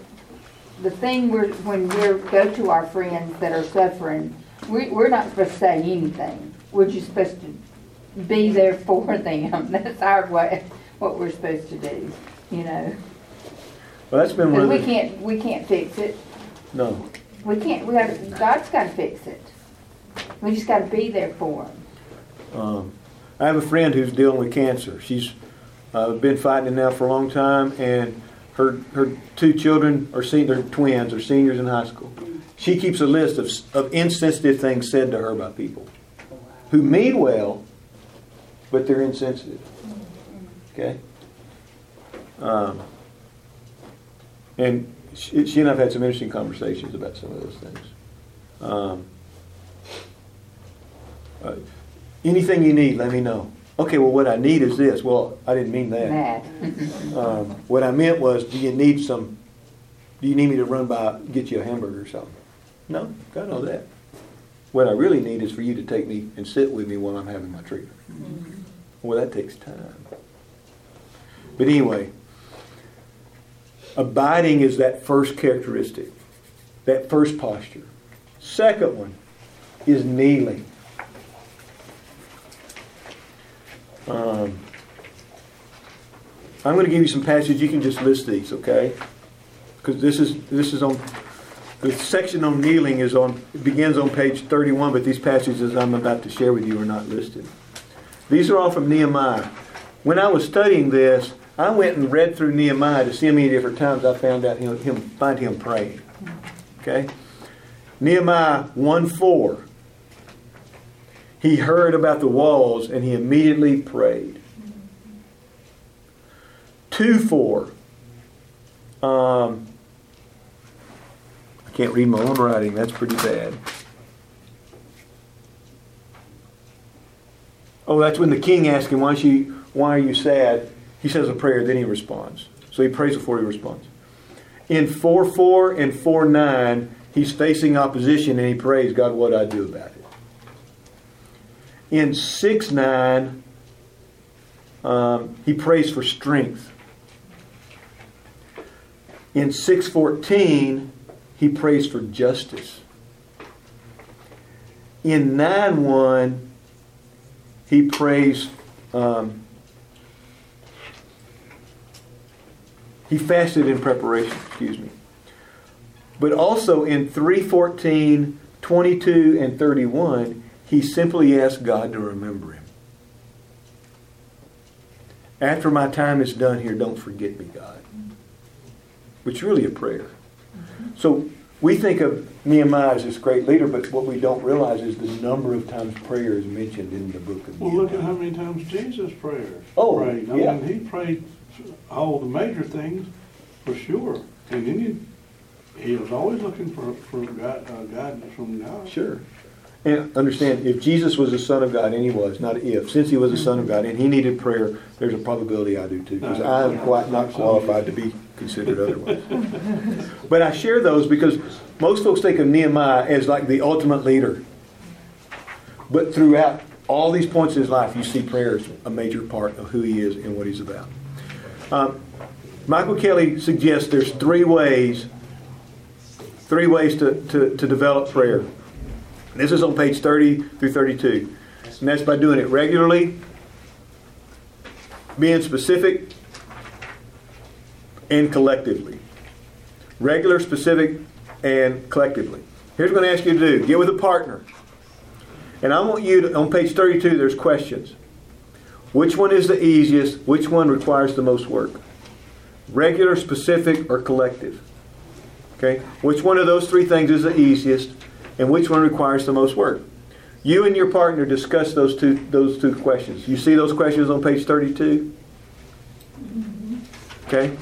the thing we're, when we're, go to our friends that are suffering, we, we're not supposed to say anything. We're just supposed to be there for *laughs* them. That's our way, what we're supposed to do, you know? well, that's been one of we the can't, we can't fix it. no. We can't, we gotta, God's gotta fix it. We just gotta be there for them. Um, I have a friend who's dealing with cancer. She's uh, been fighting it now for a long time, and her her two children are sen- they're twins, are seniors in high school. She keeps a list of of insensitive things said to her by people who mean well, but they're insensitive. Okay. Um, and she, she and I've had some interesting conversations about some of those things. Um, uh, anything you need, let me know. Okay, well, what I need is this. Well, I didn't mean that. *laughs* Um, what I meant was, do you need some? Do you need me to run by get you a hamburger or something? No, I know that. What I really need is for you to take me and sit with me while I'm having my treatment. Well, that takes time. But anyway, abiding is that first characteristic, that first posture. Second one is kneeling. Um, I'm going to give you some passages. You can just list these, okay? Because this is this is on the section on kneeling is on it begins on page 31, but these passages I'm about to share with you are not listed. These are all from Nehemiah. When I was studying this, I went and read through Nehemiah to see how many different times I found out him, him find him praying. Okay, Nehemiah 1 4. He heard about the walls and he immediately prayed. 2 4. Um, I can't read my own writing. That's pretty bad. Oh, that's when the king asked him, why, she, why are you sad? He says a prayer, then he responds. So he prays before he responds. In 4 4 and 4 9, he's facing opposition and he prays, God, what do I do about it? In 6 9, um, he prays for strength. In 614, he prays for justice. In 9 1, he prays, um, he fasted in preparation, excuse me. But also in 314, 22, and 31, he simply asked God to remember him. After my time is done here, don't forget me, God. Which is really a prayer. So we think of Nehemiah as this great leader, but what we don't realize is the number of times prayer is mentioned in the book of Nehemiah. Well, look at how many times Jesus prayed. Oh, prayed. I yeah. mean, he prayed all the major things, For sure. And then you, he was always looking for, for uh, guidance from God. Sure. And understand, if Jesus was the Son of God, and he was, not if, since he was the Son of God and he needed prayer, there's a probability I do too, because I am quite not qualified to be considered otherwise. *laughs* But I share those because most folks think of Nehemiah as like the ultimate leader. But throughout all these points in his life, you see prayer is a major part of who he is and what he's about. Um, Michael Kelly suggests there's three ways, three ways to, to, to develop prayer. This is on page 30 through 32. And that's by doing it regularly, being specific, and collectively. Regular, specific, and collectively. Here's what I'm going to ask you to do get with a partner. And I want you to, on page 32, there's questions. Which one is the easiest? Which one requires the most work? Regular, specific, or collective? Okay? Which one of those three things is the easiest? And which one requires the most work. You and your partner discuss those two those two questions. You see those questions on page 32? Mm-hmm. Okay?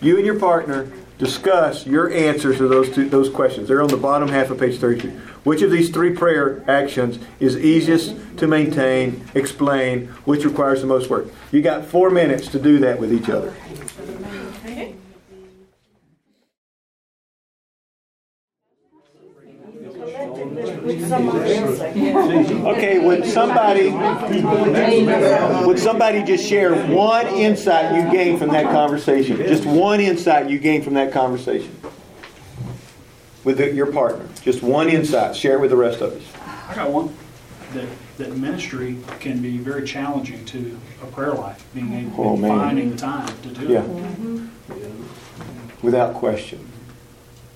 You and your partner discuss your answers to those two those questions. They're on the bottom half of page 32. Which of these three prayer actions is easiest to maintain, explain, which requires the most work? You got 4 minutes to do that with each other. *laughs* Okay, would somebody would somebody just share one insight you gained from that conversation? Just one insight you gained from that conversation with the, your partner. Just one insight. Share it with the rest of us. I got one. That, that ministry can be very challenging to a prayer life, being able, Oh, man. finding the time to do Yeah. it. Without question.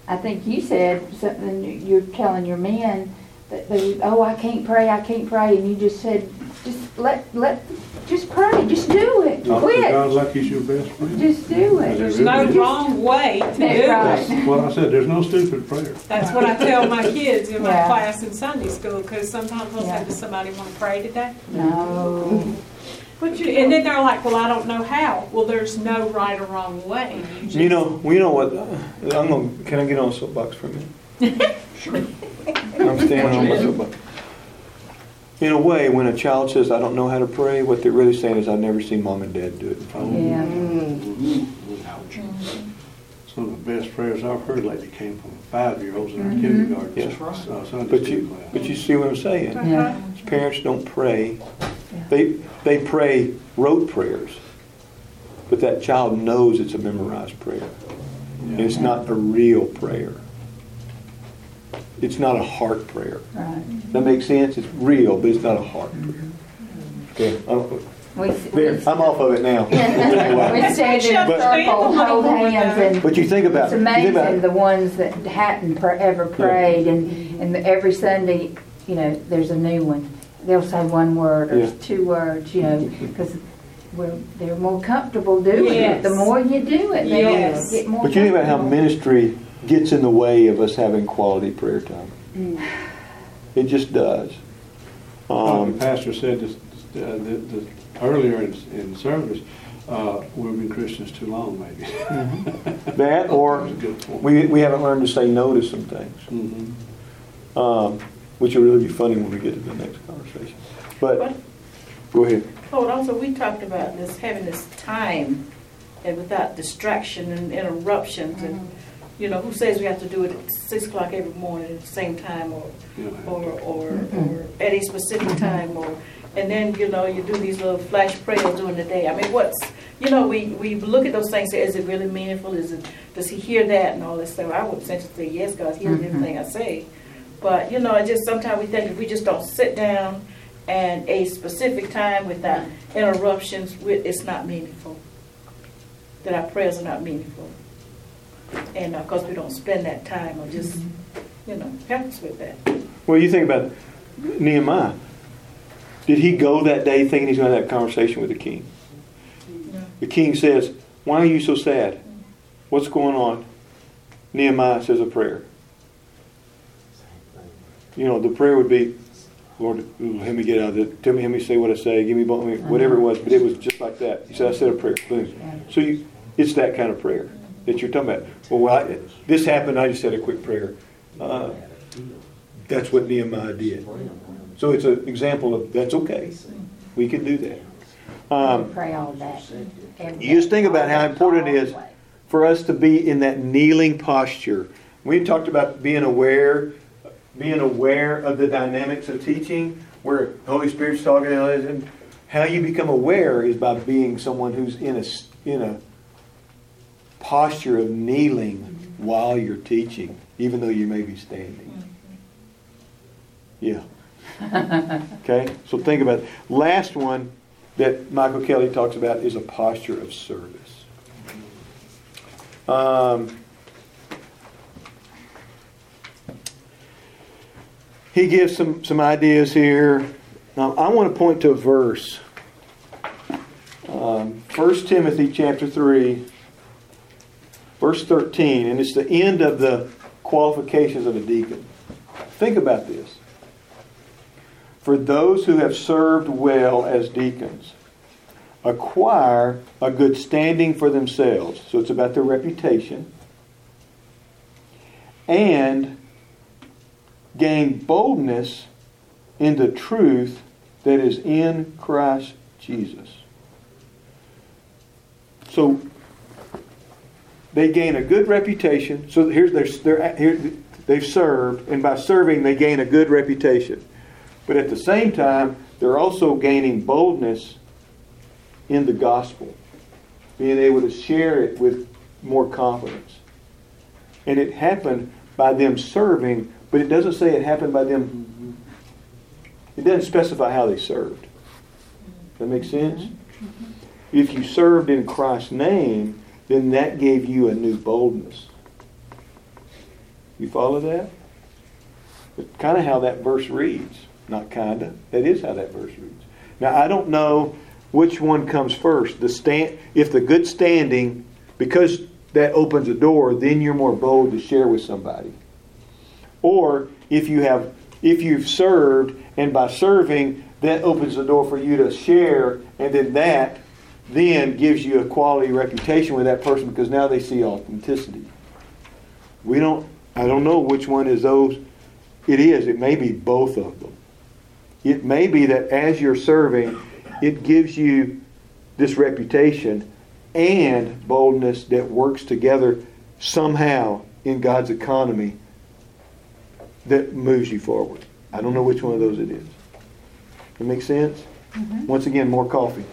I think you said something, you're telling your man that they, oh, I can't pray, I can't pray, and you just said, just let, let, just pray, just do it, God quit, like he's your best friend. just do it. There's no wrong way to do That's right. it. That's what I said, there's no stupid prayer. That's what I tell my kids in my Yeah. class in Sunday school, because sometimes they'll say, Yeah. does somebody want to pray today? No. But you, and then they're like, well, I don't know how. Well, there's no right or wrong way. just- You know, we know what? Uh, I'm gonna. Can I get on a soapbox for a minute? *laughs* I'm standing on my soapbox. In a way, when a child says, "I don't know how to pray," what they're really saying is, "I've never seen mom and dad do it in front of me." Yeah. Some of the best prayers I've heard lately came from five-year-olds in our kindergarten. Yeah. uh, Sunday But you, class. but you see what I'm saying? Yeah. Parents don't pray. They they pray rote prayers, but that child knows it's a memorized prayer. And it's not a real prayer. It's not a heart prayer. Right. That makes sense? It's real, but it's not a heart mm-hmm. prayer. Okay, I'm, uh, We, there, we, I'm off of it now. *laughs* we stand in a But- circle, hold hands, and But you think about it's it. You think about amazing it. the ones that hadn't pr- ever prayed, and, and every Sunday, you know, there's a new one. They'll say one word or Yeah. two words, you know, *laughs* because we're, they're more comfortable doing it. The more you do it, they Yes. get more But you think about how ministry gets in the way of us having quality prayer time. It just does. Um, The pastor said this, uh, that- that earlier in, in service, uh, we've been Christians too long, maybe. *laughs* that, or That's a good point. we, we haven't learned to say no to some things. Mhm. um, which will really be funny when we get to the next conversation. But, go ahead. Oh, and also, we talked about this, having this time and without distraction and interruptions and, you know, who says we have to do it at six o'clock every morning at the same time or, or, or, or at a specific time or, and then, you know, you do these little flash prayers during the day. I mean, what's, you know, we, we look at those things, say, is it really meaningful? Is it, does he hear that and all this stuff? I would essentially say, yes, God hears mm-hmm. everything I say. But, you know, it just, sometimes we think if we just don't sit down and a specific time without interruptions, we- it's not meaningful. That our prayers are not meaningful. And of course, we don't spend that time or just, you know, us with that. Well, you think about Nehemiah. Did he go that day thinking he's going to have that conversation with the king? The king says, Why are you so sad? What's going on? Nehemiah says a prayer. You know, the prayer would be, Lord, help me get out of it. Tell me, help me say what I say. Give me whatever it was. But it was just like that. He said, I said a prayer. Boom. So you, it's that kind of prayer that you're talking about. Well, well I, this happened. I just said a quick prayer. Uh, that's what Nehemiah did. So it's an example of that's okay. We can do that. Um, Pray all that. you just think about how important it is for us to be in that kneeling posture. We talked about being aware, being aware of the dynamics of teaching, where the Holy Spirit's talking, and how you become aware is by being someone who's in a in a posture of kneeling while you're teaching, even though you may be standing. Yeah. *laughs* okay, so think about it. Last one that Michael Kelly talks about is a posture of service. Um, he gives some, some ideas here. Now, I want to point to a verse. Um, 1 Timothy chapter 3, verse 13, and it's the end of the qualifications of a deacon. Think about this for those who have served well as deacons acquire a good standing for themselves. So it's about their reputation. And gain boldness in the truth that is in Christ Jesus. So they gain a good reputation. So here's their, their here, they've served, and by serving, they gain a good reputation. But at the same time, they're also gaining boldness in the gospel, being able to share it with more confidence. And it happened by them serving, but it doesn't say it happened by them. It doesn't specify how they served. That makes sense? Mm-hmm. If you served in Christ's name, then that gave you a new boldness. You follow that? It's kind of how that verse reads. Not kinda. That is how that verse reads. Now I don't know which one comes first. The stand if the good standing, because that opens a door, then you're more bold to share with somebody. Or if you have if you've served and by serving that opens the door for you to share and then that then gives you a quality reputation with that person because now they see authenticity. We don't I don't know which one is those it is. It may be both of them. It may be that as you're serving, it gives you this reputation and boldness that works together somehow in God's economy that moves you forward. I don't know which one of those it is. That makes sense? Mm-hmm. Once again, more coffee.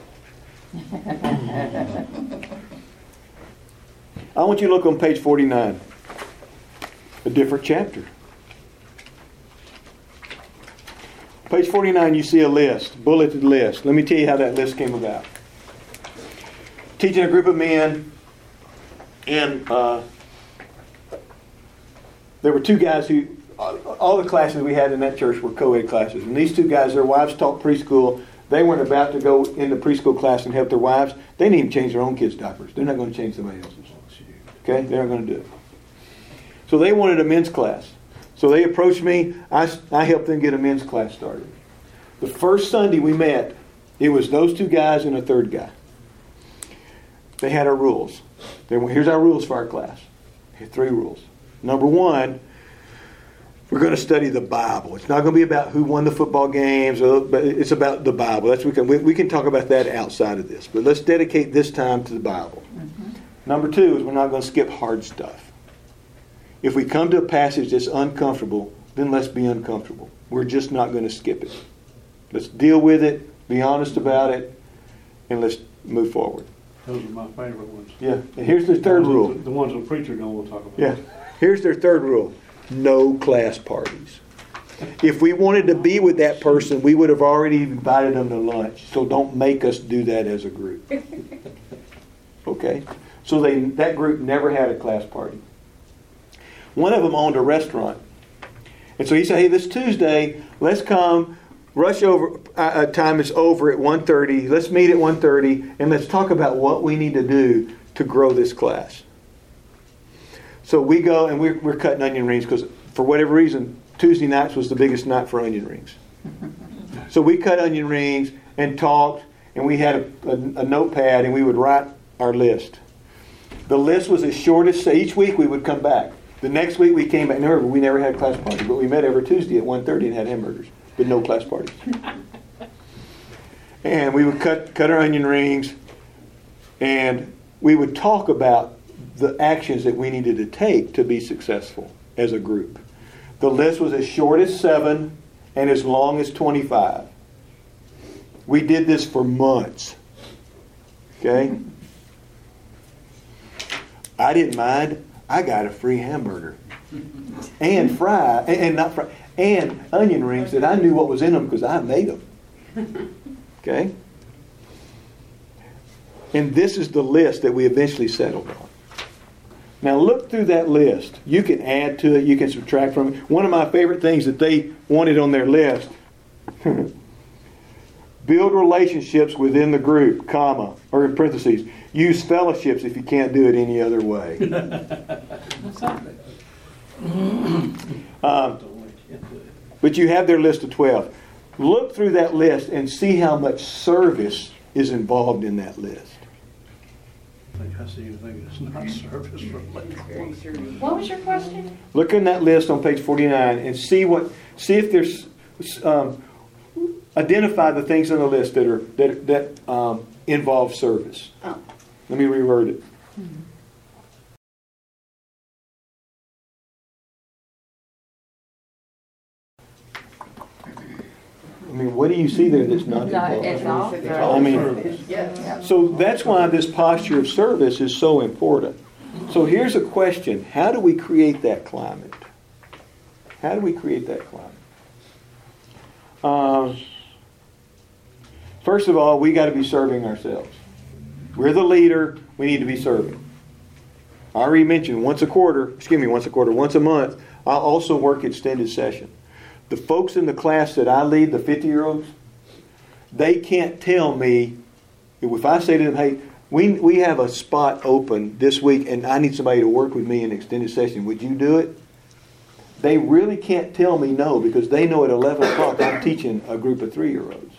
I want you to look on page 49, a different chapter. Page 49, you see a list, bulleted list. Let me tell you how that list came about. Teaching a group of men, and uh, there were two guys who, all the classes we had in that church were co ed classes. And these two guys, their wives taught preschool. They weren't about to go into preschool class and help their wives. They didn't even change their own kids' diapers. They're not going to change somebody else's. Okay? They're not going to do it. So they wanted a men's class. So they approached me. I, I helped them get a men's class started. The first Sunday we met, it was those two guys and a third guy. They had our rules. They here's our rules for our class. Three rules. Number one, we're going to study the Bible. It's not going to be about who won the football games, but it's about the Bible. That's we can we, we can talk about that outside of this. But let's dedicate this time to the Bible. Mm-hmm. Number two is we're not going to skip hard stuff. If we come to a passage that's uncomfortable, then let's be uncomfortable. We're just not going to skip it. Let's deal with it, be honest about it, and let's move forward. Those are my favorite ones. Yeah. And here's the third the rule. The ones the preacher don't want to talk about. Yeah. Here's their third rule. No class parties. If we wanted to be with that person, we would have already invited them to lunch. So don't make us do that as a group. *laughs* Okay? So they that group never had a class party. One of them owned a restaurant. And so he said, hey, this Tuesday, let's come, rush over, uh, uh time is over at 1.30. Let's meet at 1.30 and let's talk about what we need to do to grow this class. So we go and we're, we're cutting onion rings because for whatever reason, Tuesday nights was the biggest night for onion rings. *laughs* So we cut onion rings and talked, and we had a, a, a notepad, and we would write our list. The list was as short as each week we would come back. The next week we came back. Remember, we never had class parties, but we met every Tuesday at 1.30 and had hamburgers, but no class parties. *laughs* and we would cut cut our onion rings, and we would talk about the actions that we needed to take to be successful as a group. The list was as short as seven and as long as 25. We did this for months. Okay? I didn't mind. I got a free hamburger. *laughs* And fry, and, and not fry, and onion rings that I knew what was in them because I made them. *laughs* Okay? And this is the list that we eventually settled on. Now look through that list. You can add to it, you can subtract from it. One of my favorite things that they wanted on their list *laughs* build relationships within the group, comma, or in parentheses. Use fellowships if you can't do it any other way. *laughs* um, but you have their list of 12. Look through that list and see how much service is involved in that list. I think I see anything that's not *laughs* service related. What was your question? Look in that list on page 49 and see what see if there's um, identify the things on the list that are that that um, involve service. Oh. Let me reword it. I mean, what do you see there that's not No, involved? it's all I mean. Yes. so that's why this posture of service is so important. So here's a question How do we create that climate? How do we create that climate? Um, first of all, we got to be serving ourselves. We're the leader, we need to be serving. I already mentioned once a quarter, excuse me, once a quarter, once a month, I also work extended session. The folks in the class that I lead, the 50 year olds, they can't tell me if I say to them, hey, we, we have a spot open this week and I need somebody to work with me in an extended session. Would you do it? They really can't tell me no because they know at 11 o'clock I'm teaching a group of three year olds.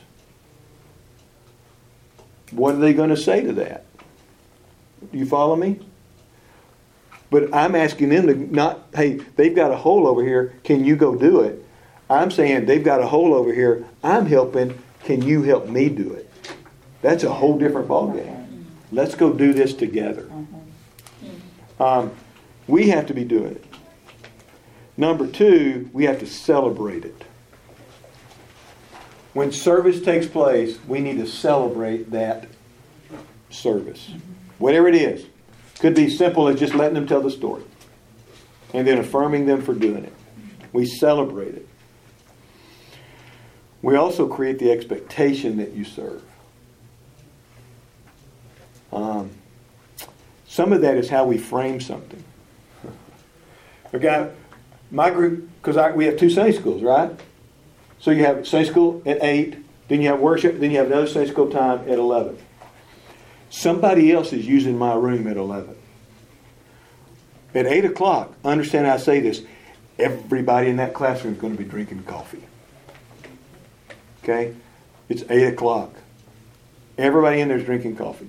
What are they going to say to that? Do you follow me? But I'm asking them to not, hey, they've got a hole over here. Can you go do it? I'm saying they've got a hole over here. I'm helping. Can you help me do it? That's a whole different ballgame. Let's go do this together. Um, we have to be doing it. Number two, we have to celebrate it. When service takes place, we need to celebrate that service. Whatever it is. Could be simple as just letting them tell the story and then affirming them for doing it. We celebrate it. We also create the expectation that you serve. Um, some of that is how we frame something. *laughs* Okay, my group, because we have two Sunday schools, right? So you have Sunday school at 8, then you have worship, then you have another Sunday school time at 11. Somebody else is using my room at 11. At 8 o'clock, understand I say this, everybody in that classroom is going to be drinking coffee. Okay? It's 8 o'clock. Everybody in there is drinking coffee.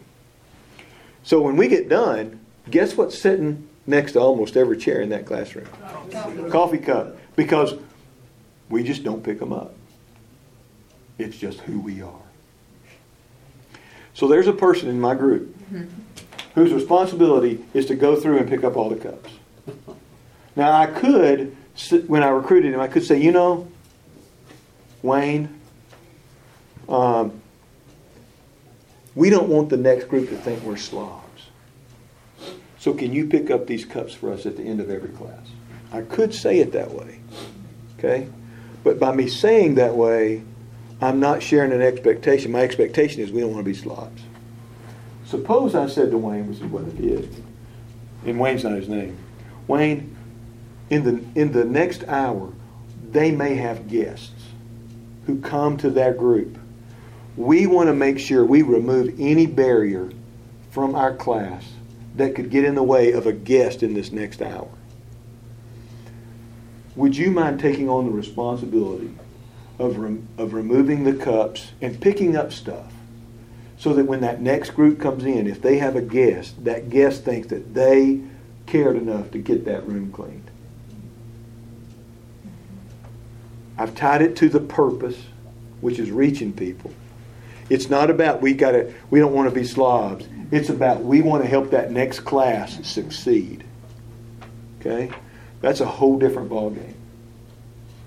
So when we get done, guess what's sitting next to almost every chair in that classroom? Coffee, coffee cup. Because we just don't pick them up. It's just who we are. So there's a person in my group mm-hmm. whose responsibility is to go through and pick up all the cups. Now, I could, when I recruited him, I could say, you know, Wayne, um, we don't want the next group to think we're slobs. So can you pick up these cups for us at the end of every class? I could say it that way. Okay? But by me saying that way, I'm not sharing an expectation. My expectation is we don't want to be slobs. Suppose I said to Wayne, which is what I did, and Wayne's not his name. Wayne, in the in the next hour, they may have guests who come to that group. We want to make sure we remove any barrier from our class that could get in the way of a guest in this next hour. Would you mind taking on the responsibility of, rem- of removing the cups and picking up stuff so that when that next group comes in, if they have a guest, that guest thinks that they cared enough to get that room cleaned. I've tied it to the purpose, which is reaching people. It's not about we got we don't want to be slobs. It's about we want to help that next class succeed. Okay? That's a whole different ballgame.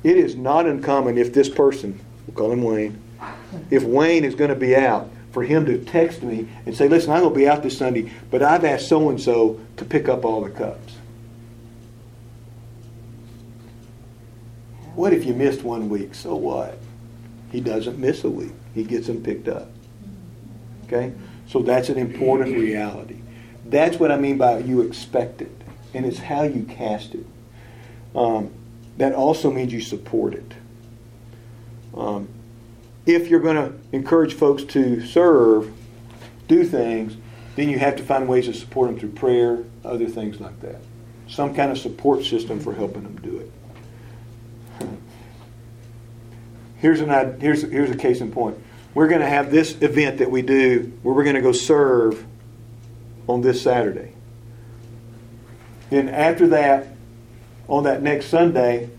It is not uncommon if this person, we'll call him Wayne, if Wayne is going to be out, for him to text me and say, listen, I'm going to be out this Sunday, but I've asked so and so to pick up all the cups. What if you missed one week? So what? He doesn't miss a week. He gets them picked up. Okay? So that's an important reality. That's what I mean by you expect it. And it's how you cast it. Um, that also means you support it. Um, if you're going to encourage folks to serve, do things, then you have to find ways to support them through prayer, other things like that. Some kind of support system for helping them do it. Here's an here's here's a case in point. We're going to have this event that we do where we're going to go serve on this Saturday. Then after that, on that next Sunday,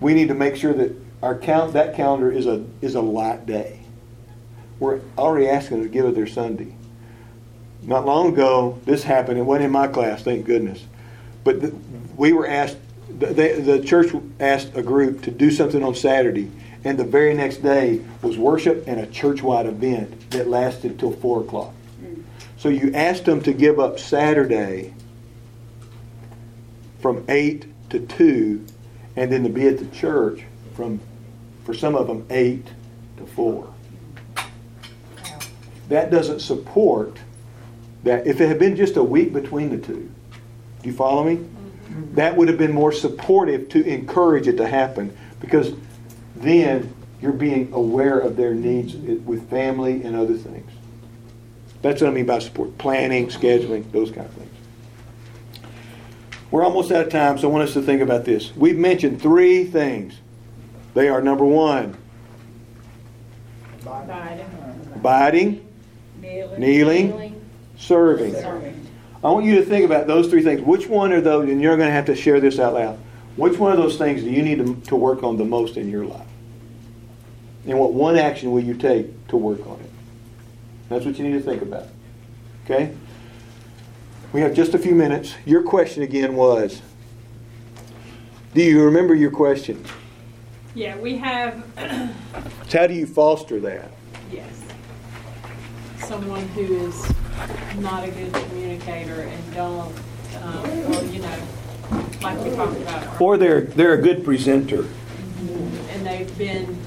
we need to make sure that our count that calendar is a is a light day. We're already asking them to give it their Sunday. Not long ago, this happened. It wasn't in my class, thank goodness. But the, we were asked. The, the church asked a group to do something on Saturday, and the very next day was worship and a church-wide event that lasted till four o'clock. So you asked them to give up Saturday from eight to two, and then to be at the church from for some of them, 8 to 4. That doesn't support that. If it had been just a week between the two, do you follow me? Mm-hmm. That would have been more supportive to encourage it to happen because then you're being aware of their needs with family and other things. That's what I mean by support. Planning, scheduling, those kind of things. We're almost out of time, so I want us to think about this. We've mentioned three things they are number one, abiding, kneeling, kneeling serving. serving. I want you to think about those three things. Which one are those, and you're going to have to share this out loud. Which one of those things do you need to, to work on the most in your life? And what one action will you take to work on it? That's what you need to think about. Okay? We have just a few minutes. Your question again was Do you remember your question? Yeah, we have. so how do you foster that? Yes. Someone who is not a good communicator and don't, um, or you know, like we talked about. Or they're they're a good presenter. Mm-hmm. And they've been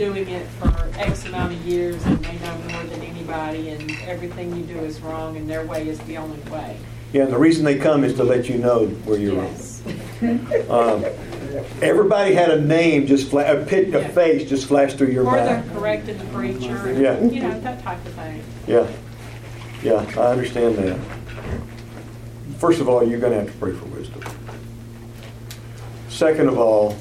doing it for X amount of years and they know more than anybody and everything you do is wrong and their way is the only way. Yeah, and the reason they come is to let you know where you're yes. wrong. *laughs* um, Everybody had a name just fla- a, pit, a face just flashed through your or mind. Or they corrected the preacher. yeah. You know that type of thing. Yeah, yeah, I understand that. First of all, you're going to have to pray for wisdom. Second of all,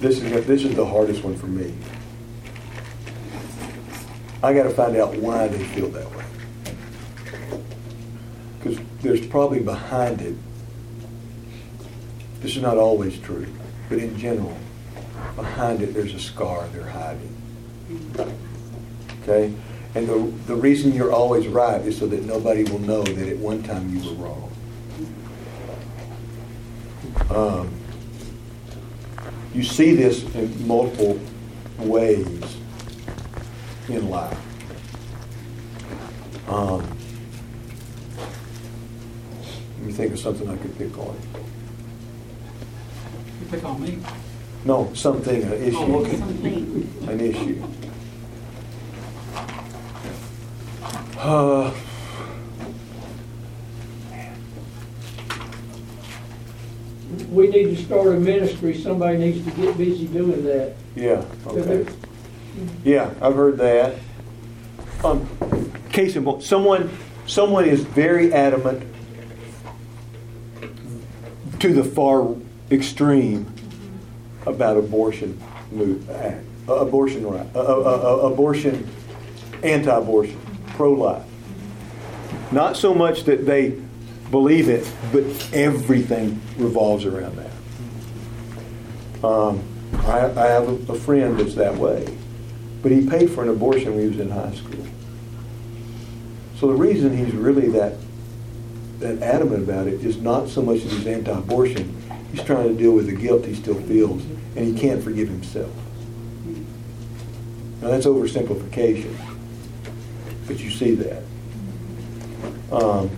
this is this is the hardest one for me. I got to find out why they feel that way. Because there's probably behind it this is not always true, but in general, behind it there's a scar they're hiding. Okay? And the, the reason you're always right is so that nobody will know that at one time you were wrong. Um, you see this in multiple ways in life. Um, let me think of something I could pick on pick on me? No, something, an issue. Oh, okay. An issue. Uh, we need to start a ministry. Somebody needs to get busy doing that. Yeah. Okay. Yeah, I've heard that. Um, case in point, someone, someone is very adamant to the far extreme about abortion move, uh, abortion right, uh, uh, uh, abortion, anti-abortion, pro-life. Not so much that they believe it, but everything revolves around that. Um, I, I have a, a friend that's that way, but he paid for an abortion when he was in high school. So the reason he's really that that adamant about it is not so much that he's anti-abortion. He's trying to deal with the guilt he still feels, and he can't forgive himself. Now that's oversimplification, but you see that. Um,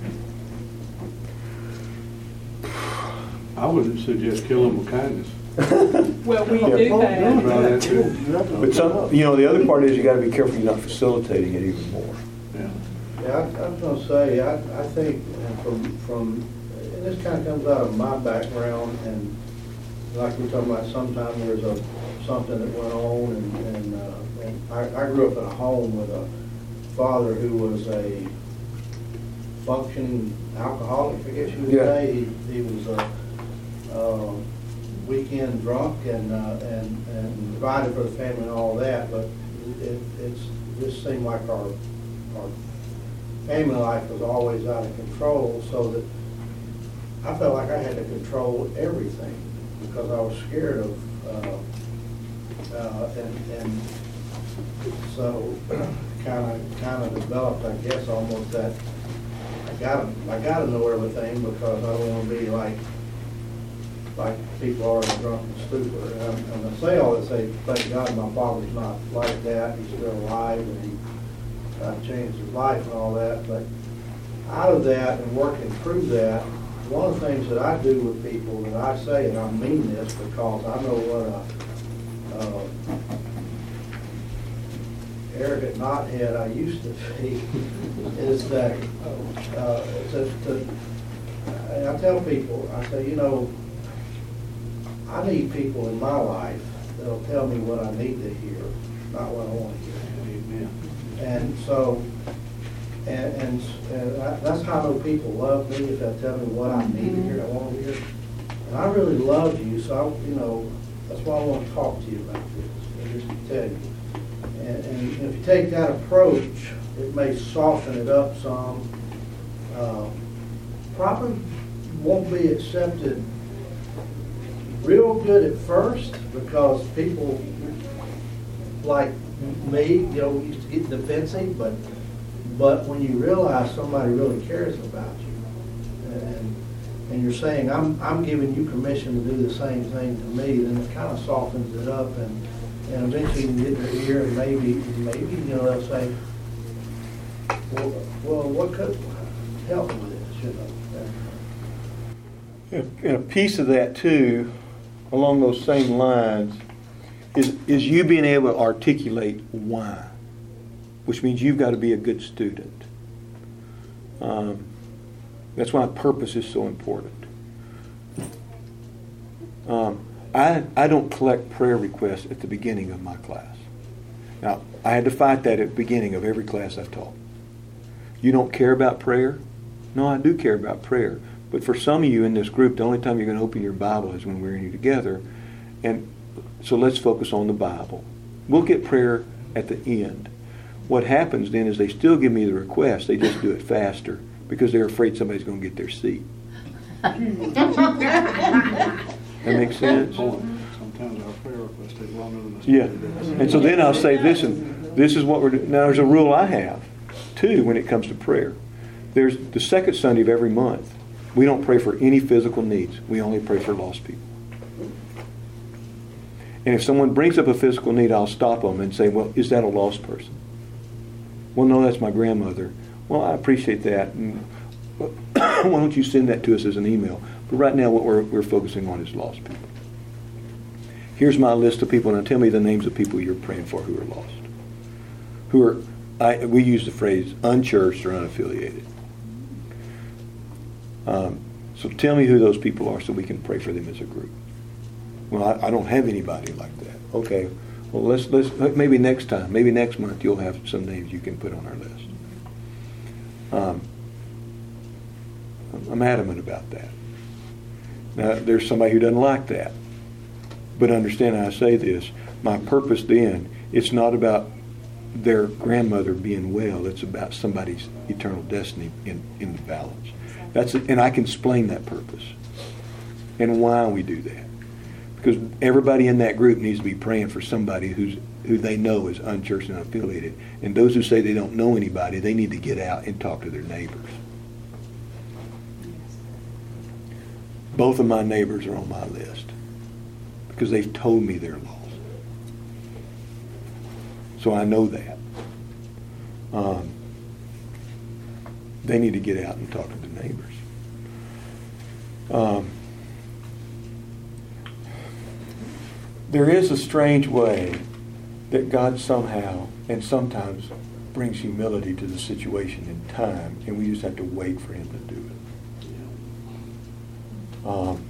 I wouldn't suggest killing with kindness. *laughs* Well, we Yeah. do Try that. that too. But some, you know, the other part is you got to be careful you're not facilitating it even more. Yeah. Yeah, I I was gonna say, I, I think uh, from, from, and this kind of comes out of my background, and like we're talking about, sometime there's a, something that went on, and, and, uh, and I, I grew up in a home with a father who was a functioning alcoholic, I guess you would Yeah. say. He, he was a, uh, weekend drunk and, uh, and, and provided for the family and all that, but it, it's, just seemed like our, our family life was always out of control, so that I felt like I had to control everything because I was scared of, uh, uh, and, and so kind of, kind of developed, I guess, almost that, I gotta, I gotta know everything because I don't want to be like, like people are in a drunken stupor. And and I say all this, say, thank God my father's not like that, he's still alive and he uh, changed his life and all that, but out of that and working through that, one of the things that I do with people that I say, and I mean this because I know what a, uh, arrogant knothead I used to be, *laughs* is that, uh, to, to, I tell people, I say, you know, I need people in my life that'll tell me what I need to hear, not what I want to hear. Amen. And so, and, and, and I- that's how I know people love me, if they tell me what I need to hear, I want to hear. And I really love you, so I, you know, that's why I want to talk to you about this, and just to tell you. And, and if you take that approach, it may soften it up some. Uh, Probably won't be accepted real good at first, because people like me, you know, used to get defensive, but, but when you realize somebody really cares about you, and, and you're saying, I'm, I'm giving you permission to do the same thing to me, then it kind of softens it up, and, and eventually you get their ear, and maybe, maybe, you know, they'll say, well, well, what could, help with this, you know? And a piece of that too, along those same lines, is, is you being able to articulate why, which means you've got to be a good student. Um, that's why purpose is so important. Um, I, I don't collect prayer requests at the beginning of my class. Now, I had to fight that at the beginning of every class I've taught. You don't care about prayer? No, I do care about prayer. But for some of you in this group, the only time you're going to open your Bible is when we're in you together. And so let's focus on the Bible. We'll get prayer at the end. What happens then is they still give me the request, they just do it faster because they're afraid somebody's going to get their seat. *laughs* That makes sense? Sometimes our prayer requests take longer than the Yeah. Spirit does. And so then I'll say, listen, this is what we're doing. Now, there's a rule I have, too, when it comes to prayer. There's the second Sunday of every month. We don't pray for any physical needs. We only pray for lost people. And if someone brings up a physical need, I'll stop them and say, well, is that a lost person? Well, no, that's my grandmother. Well, I appreciate that. *coughs* Why don't you send that to us as an email? But right now, what we're, we're focusing on is lost people. Here's my list of people, Now tell me the names of people you're praying for who are lost. Who are, I, we use the phrase unchurched or unaffiliated. Um, so tell me who those people are so we can pray for them as a group. Well, I, I don't have anybody like that. Okay. Well, let's let's maybe next time, maybe next month, you'll have some names you can put on our list. Um, I'm adamant about that. Now, there's somebody who doesn't like that. But understand, I say this, my purpose then, it's not about their grandmother being well, it's about somebody's eternal destiny in, in the balance. That's and I can explain that purpose and why we do that. Because everybody in that group needs to be praying for somebody who's who they know is unchurched and unaffiliated. And those who say they don't know anybody, they need to get out and talk to their neighbors. Both of my neighbors are on my list because they've told me they're lost. So I know that. Um, they need to get out and talk to. Um, there is a strange way that God somehow and sometimes brings humility to the situation in time, and we just have to wait for Him to do it. Um,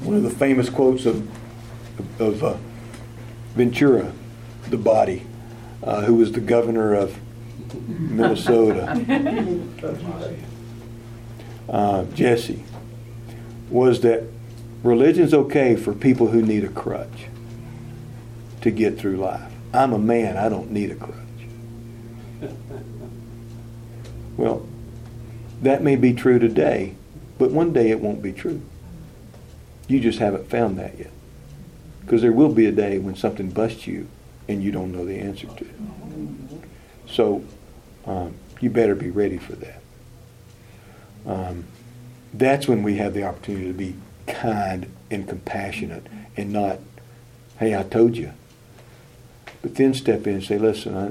one of the famous quotes of, of uh, Ventura, the body, uh, who was the governor of Minnesota, *laughs* uh, Jesse, was that religion's okay for people who need a crutch to get through life. I'm a man, I don't need a crutch. *laughs* Well, that may be true today, but one day it won't be true. You just haven't found that yet. Because there will be a day when something busts you and you don't know the answer to it. So um, you better be ready for that. Um, that's when we have the opportunity to be kind and compassionate and not, hey, I told you. But then step in and say, listen, I,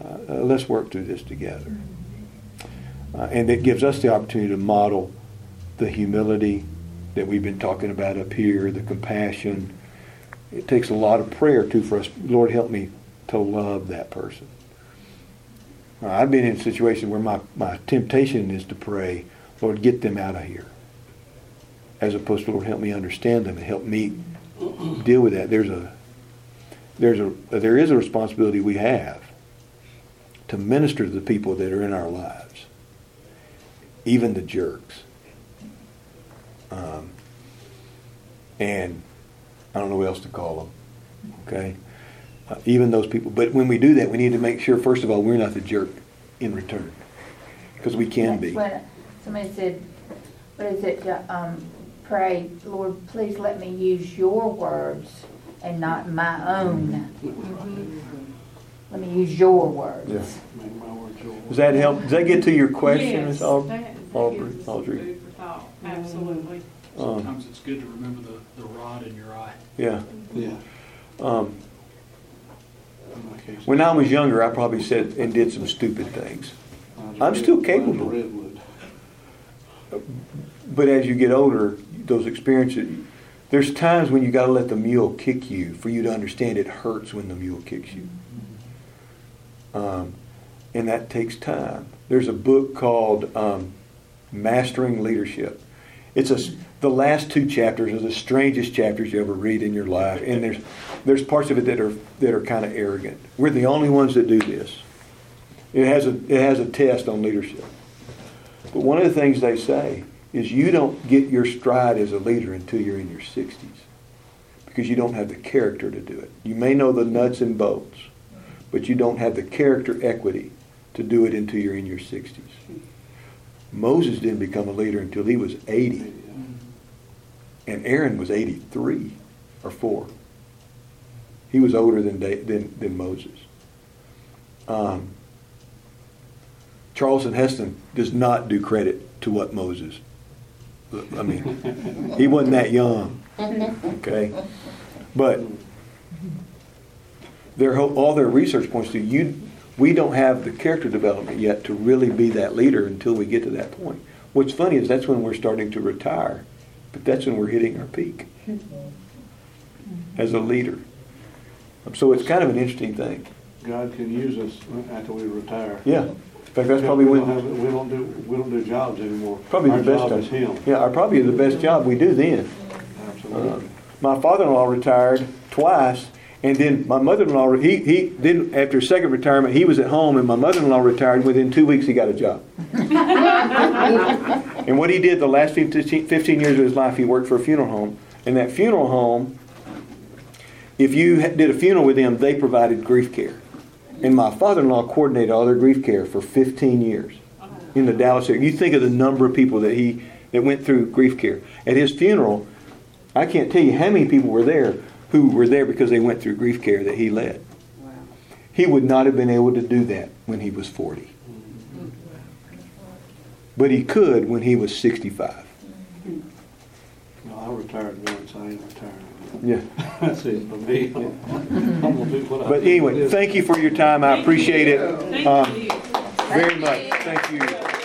uh, uh, let's work through this together. Uh, and it gives us the opportunity to model the humility that we've been talking about up here, the compassion. It takes a lot of prayer, too, for us. Lord, help me to love that person. I've been in a situation where my, my temptation is to pray, Lord, get them out of here. As opposed to, Lord, help me understand them and help me deal with that. There's a there's a there is a responsibility we have to minister to the people that are in our lives, even the jerks. Um, and I don't know what else to call them. Okay, uh, even those people. But when we do that, we need to make sure, first of all, we're not the jerk in return, because we can be. When somebody said, what is it, uh, um, pray, Lord, please let me use your words and not my own. Let me use your words. Yeah. Make my words yours. Does that help? Does that get to your question, Ms. Yes, Aub- that- that Aubry? gives us Audrey? food for thought. Absolutely. Um, Sometimes it's good to remember the, the rod in your eye. yeah. Yeah. Um, in my case. when I was younger, I probably said and did some stupid things. Mine's I'm red- still mine's capable. redwood. But as you get older, those experiences, there's times when you got to let the mule kick you for you to understand it hurts when the mule kicks you. Um, and that takes time. There's a book called um, Mastering Leadership. It's a, the last two chapters are the strangest chapters you ever read in your life, and there's there's parts of it that are that are kind of arrogant. We're the only ones that do this. It has a it has a test on leadership. But one of the things they say is you don't get your stride as a leader until you're in your 60s because you don't have the character to do it. You may know the nuts and bolts, but you don't have the character equity to do it until you're in your 60s. Moses didn't become a leader until he was 80, and Aaron was 83 or 4. He was older than, than, than Moses. Um, Charleston Heston does not do credit to what Moses. I mean, he wasn't that young, okay? But their whole, all their research points to you. We don't have the character development yet to really be that leader until we get to that point. What's funny is that's when we're starting to retire, but that's when we're hitting our peak as a leader. So it's kind of an interesting thing. God can use us after we retire. Yeah. In fact, that's probably we when don't, have, we don't do we don't do jobs anymore. Probably Our the best job time. is Him. Yeah, our probably the best job we do then. Absolutely. Uh, my father-in-law retired twice, and then my mother-in-law he he then after his second retirement he was at home, and my mother-in-law retired. Within two weeks, he got a job. *laughs* and what he did the last 15, 15 years of his life, he worked for a funeral home And that funeral home, if you did a funeral with them, they provided grief care. And my father-in-law coordinated all their grief care for 15 years in the Dallas area. You think of the number of people that he that went through grief care. At his funeral, I can't tell you how many people were there who were there because they went through grief care that he led. He would not have been able to do that when he was 40. But he could when he was 65. No, I retired once, I ain't retiring. Yeah. *laughs* That's it for me. *laughs* I'm gonna do what I. But anyway, thank you for your time. I appreciate it Thank uh, you. very much. Thank you.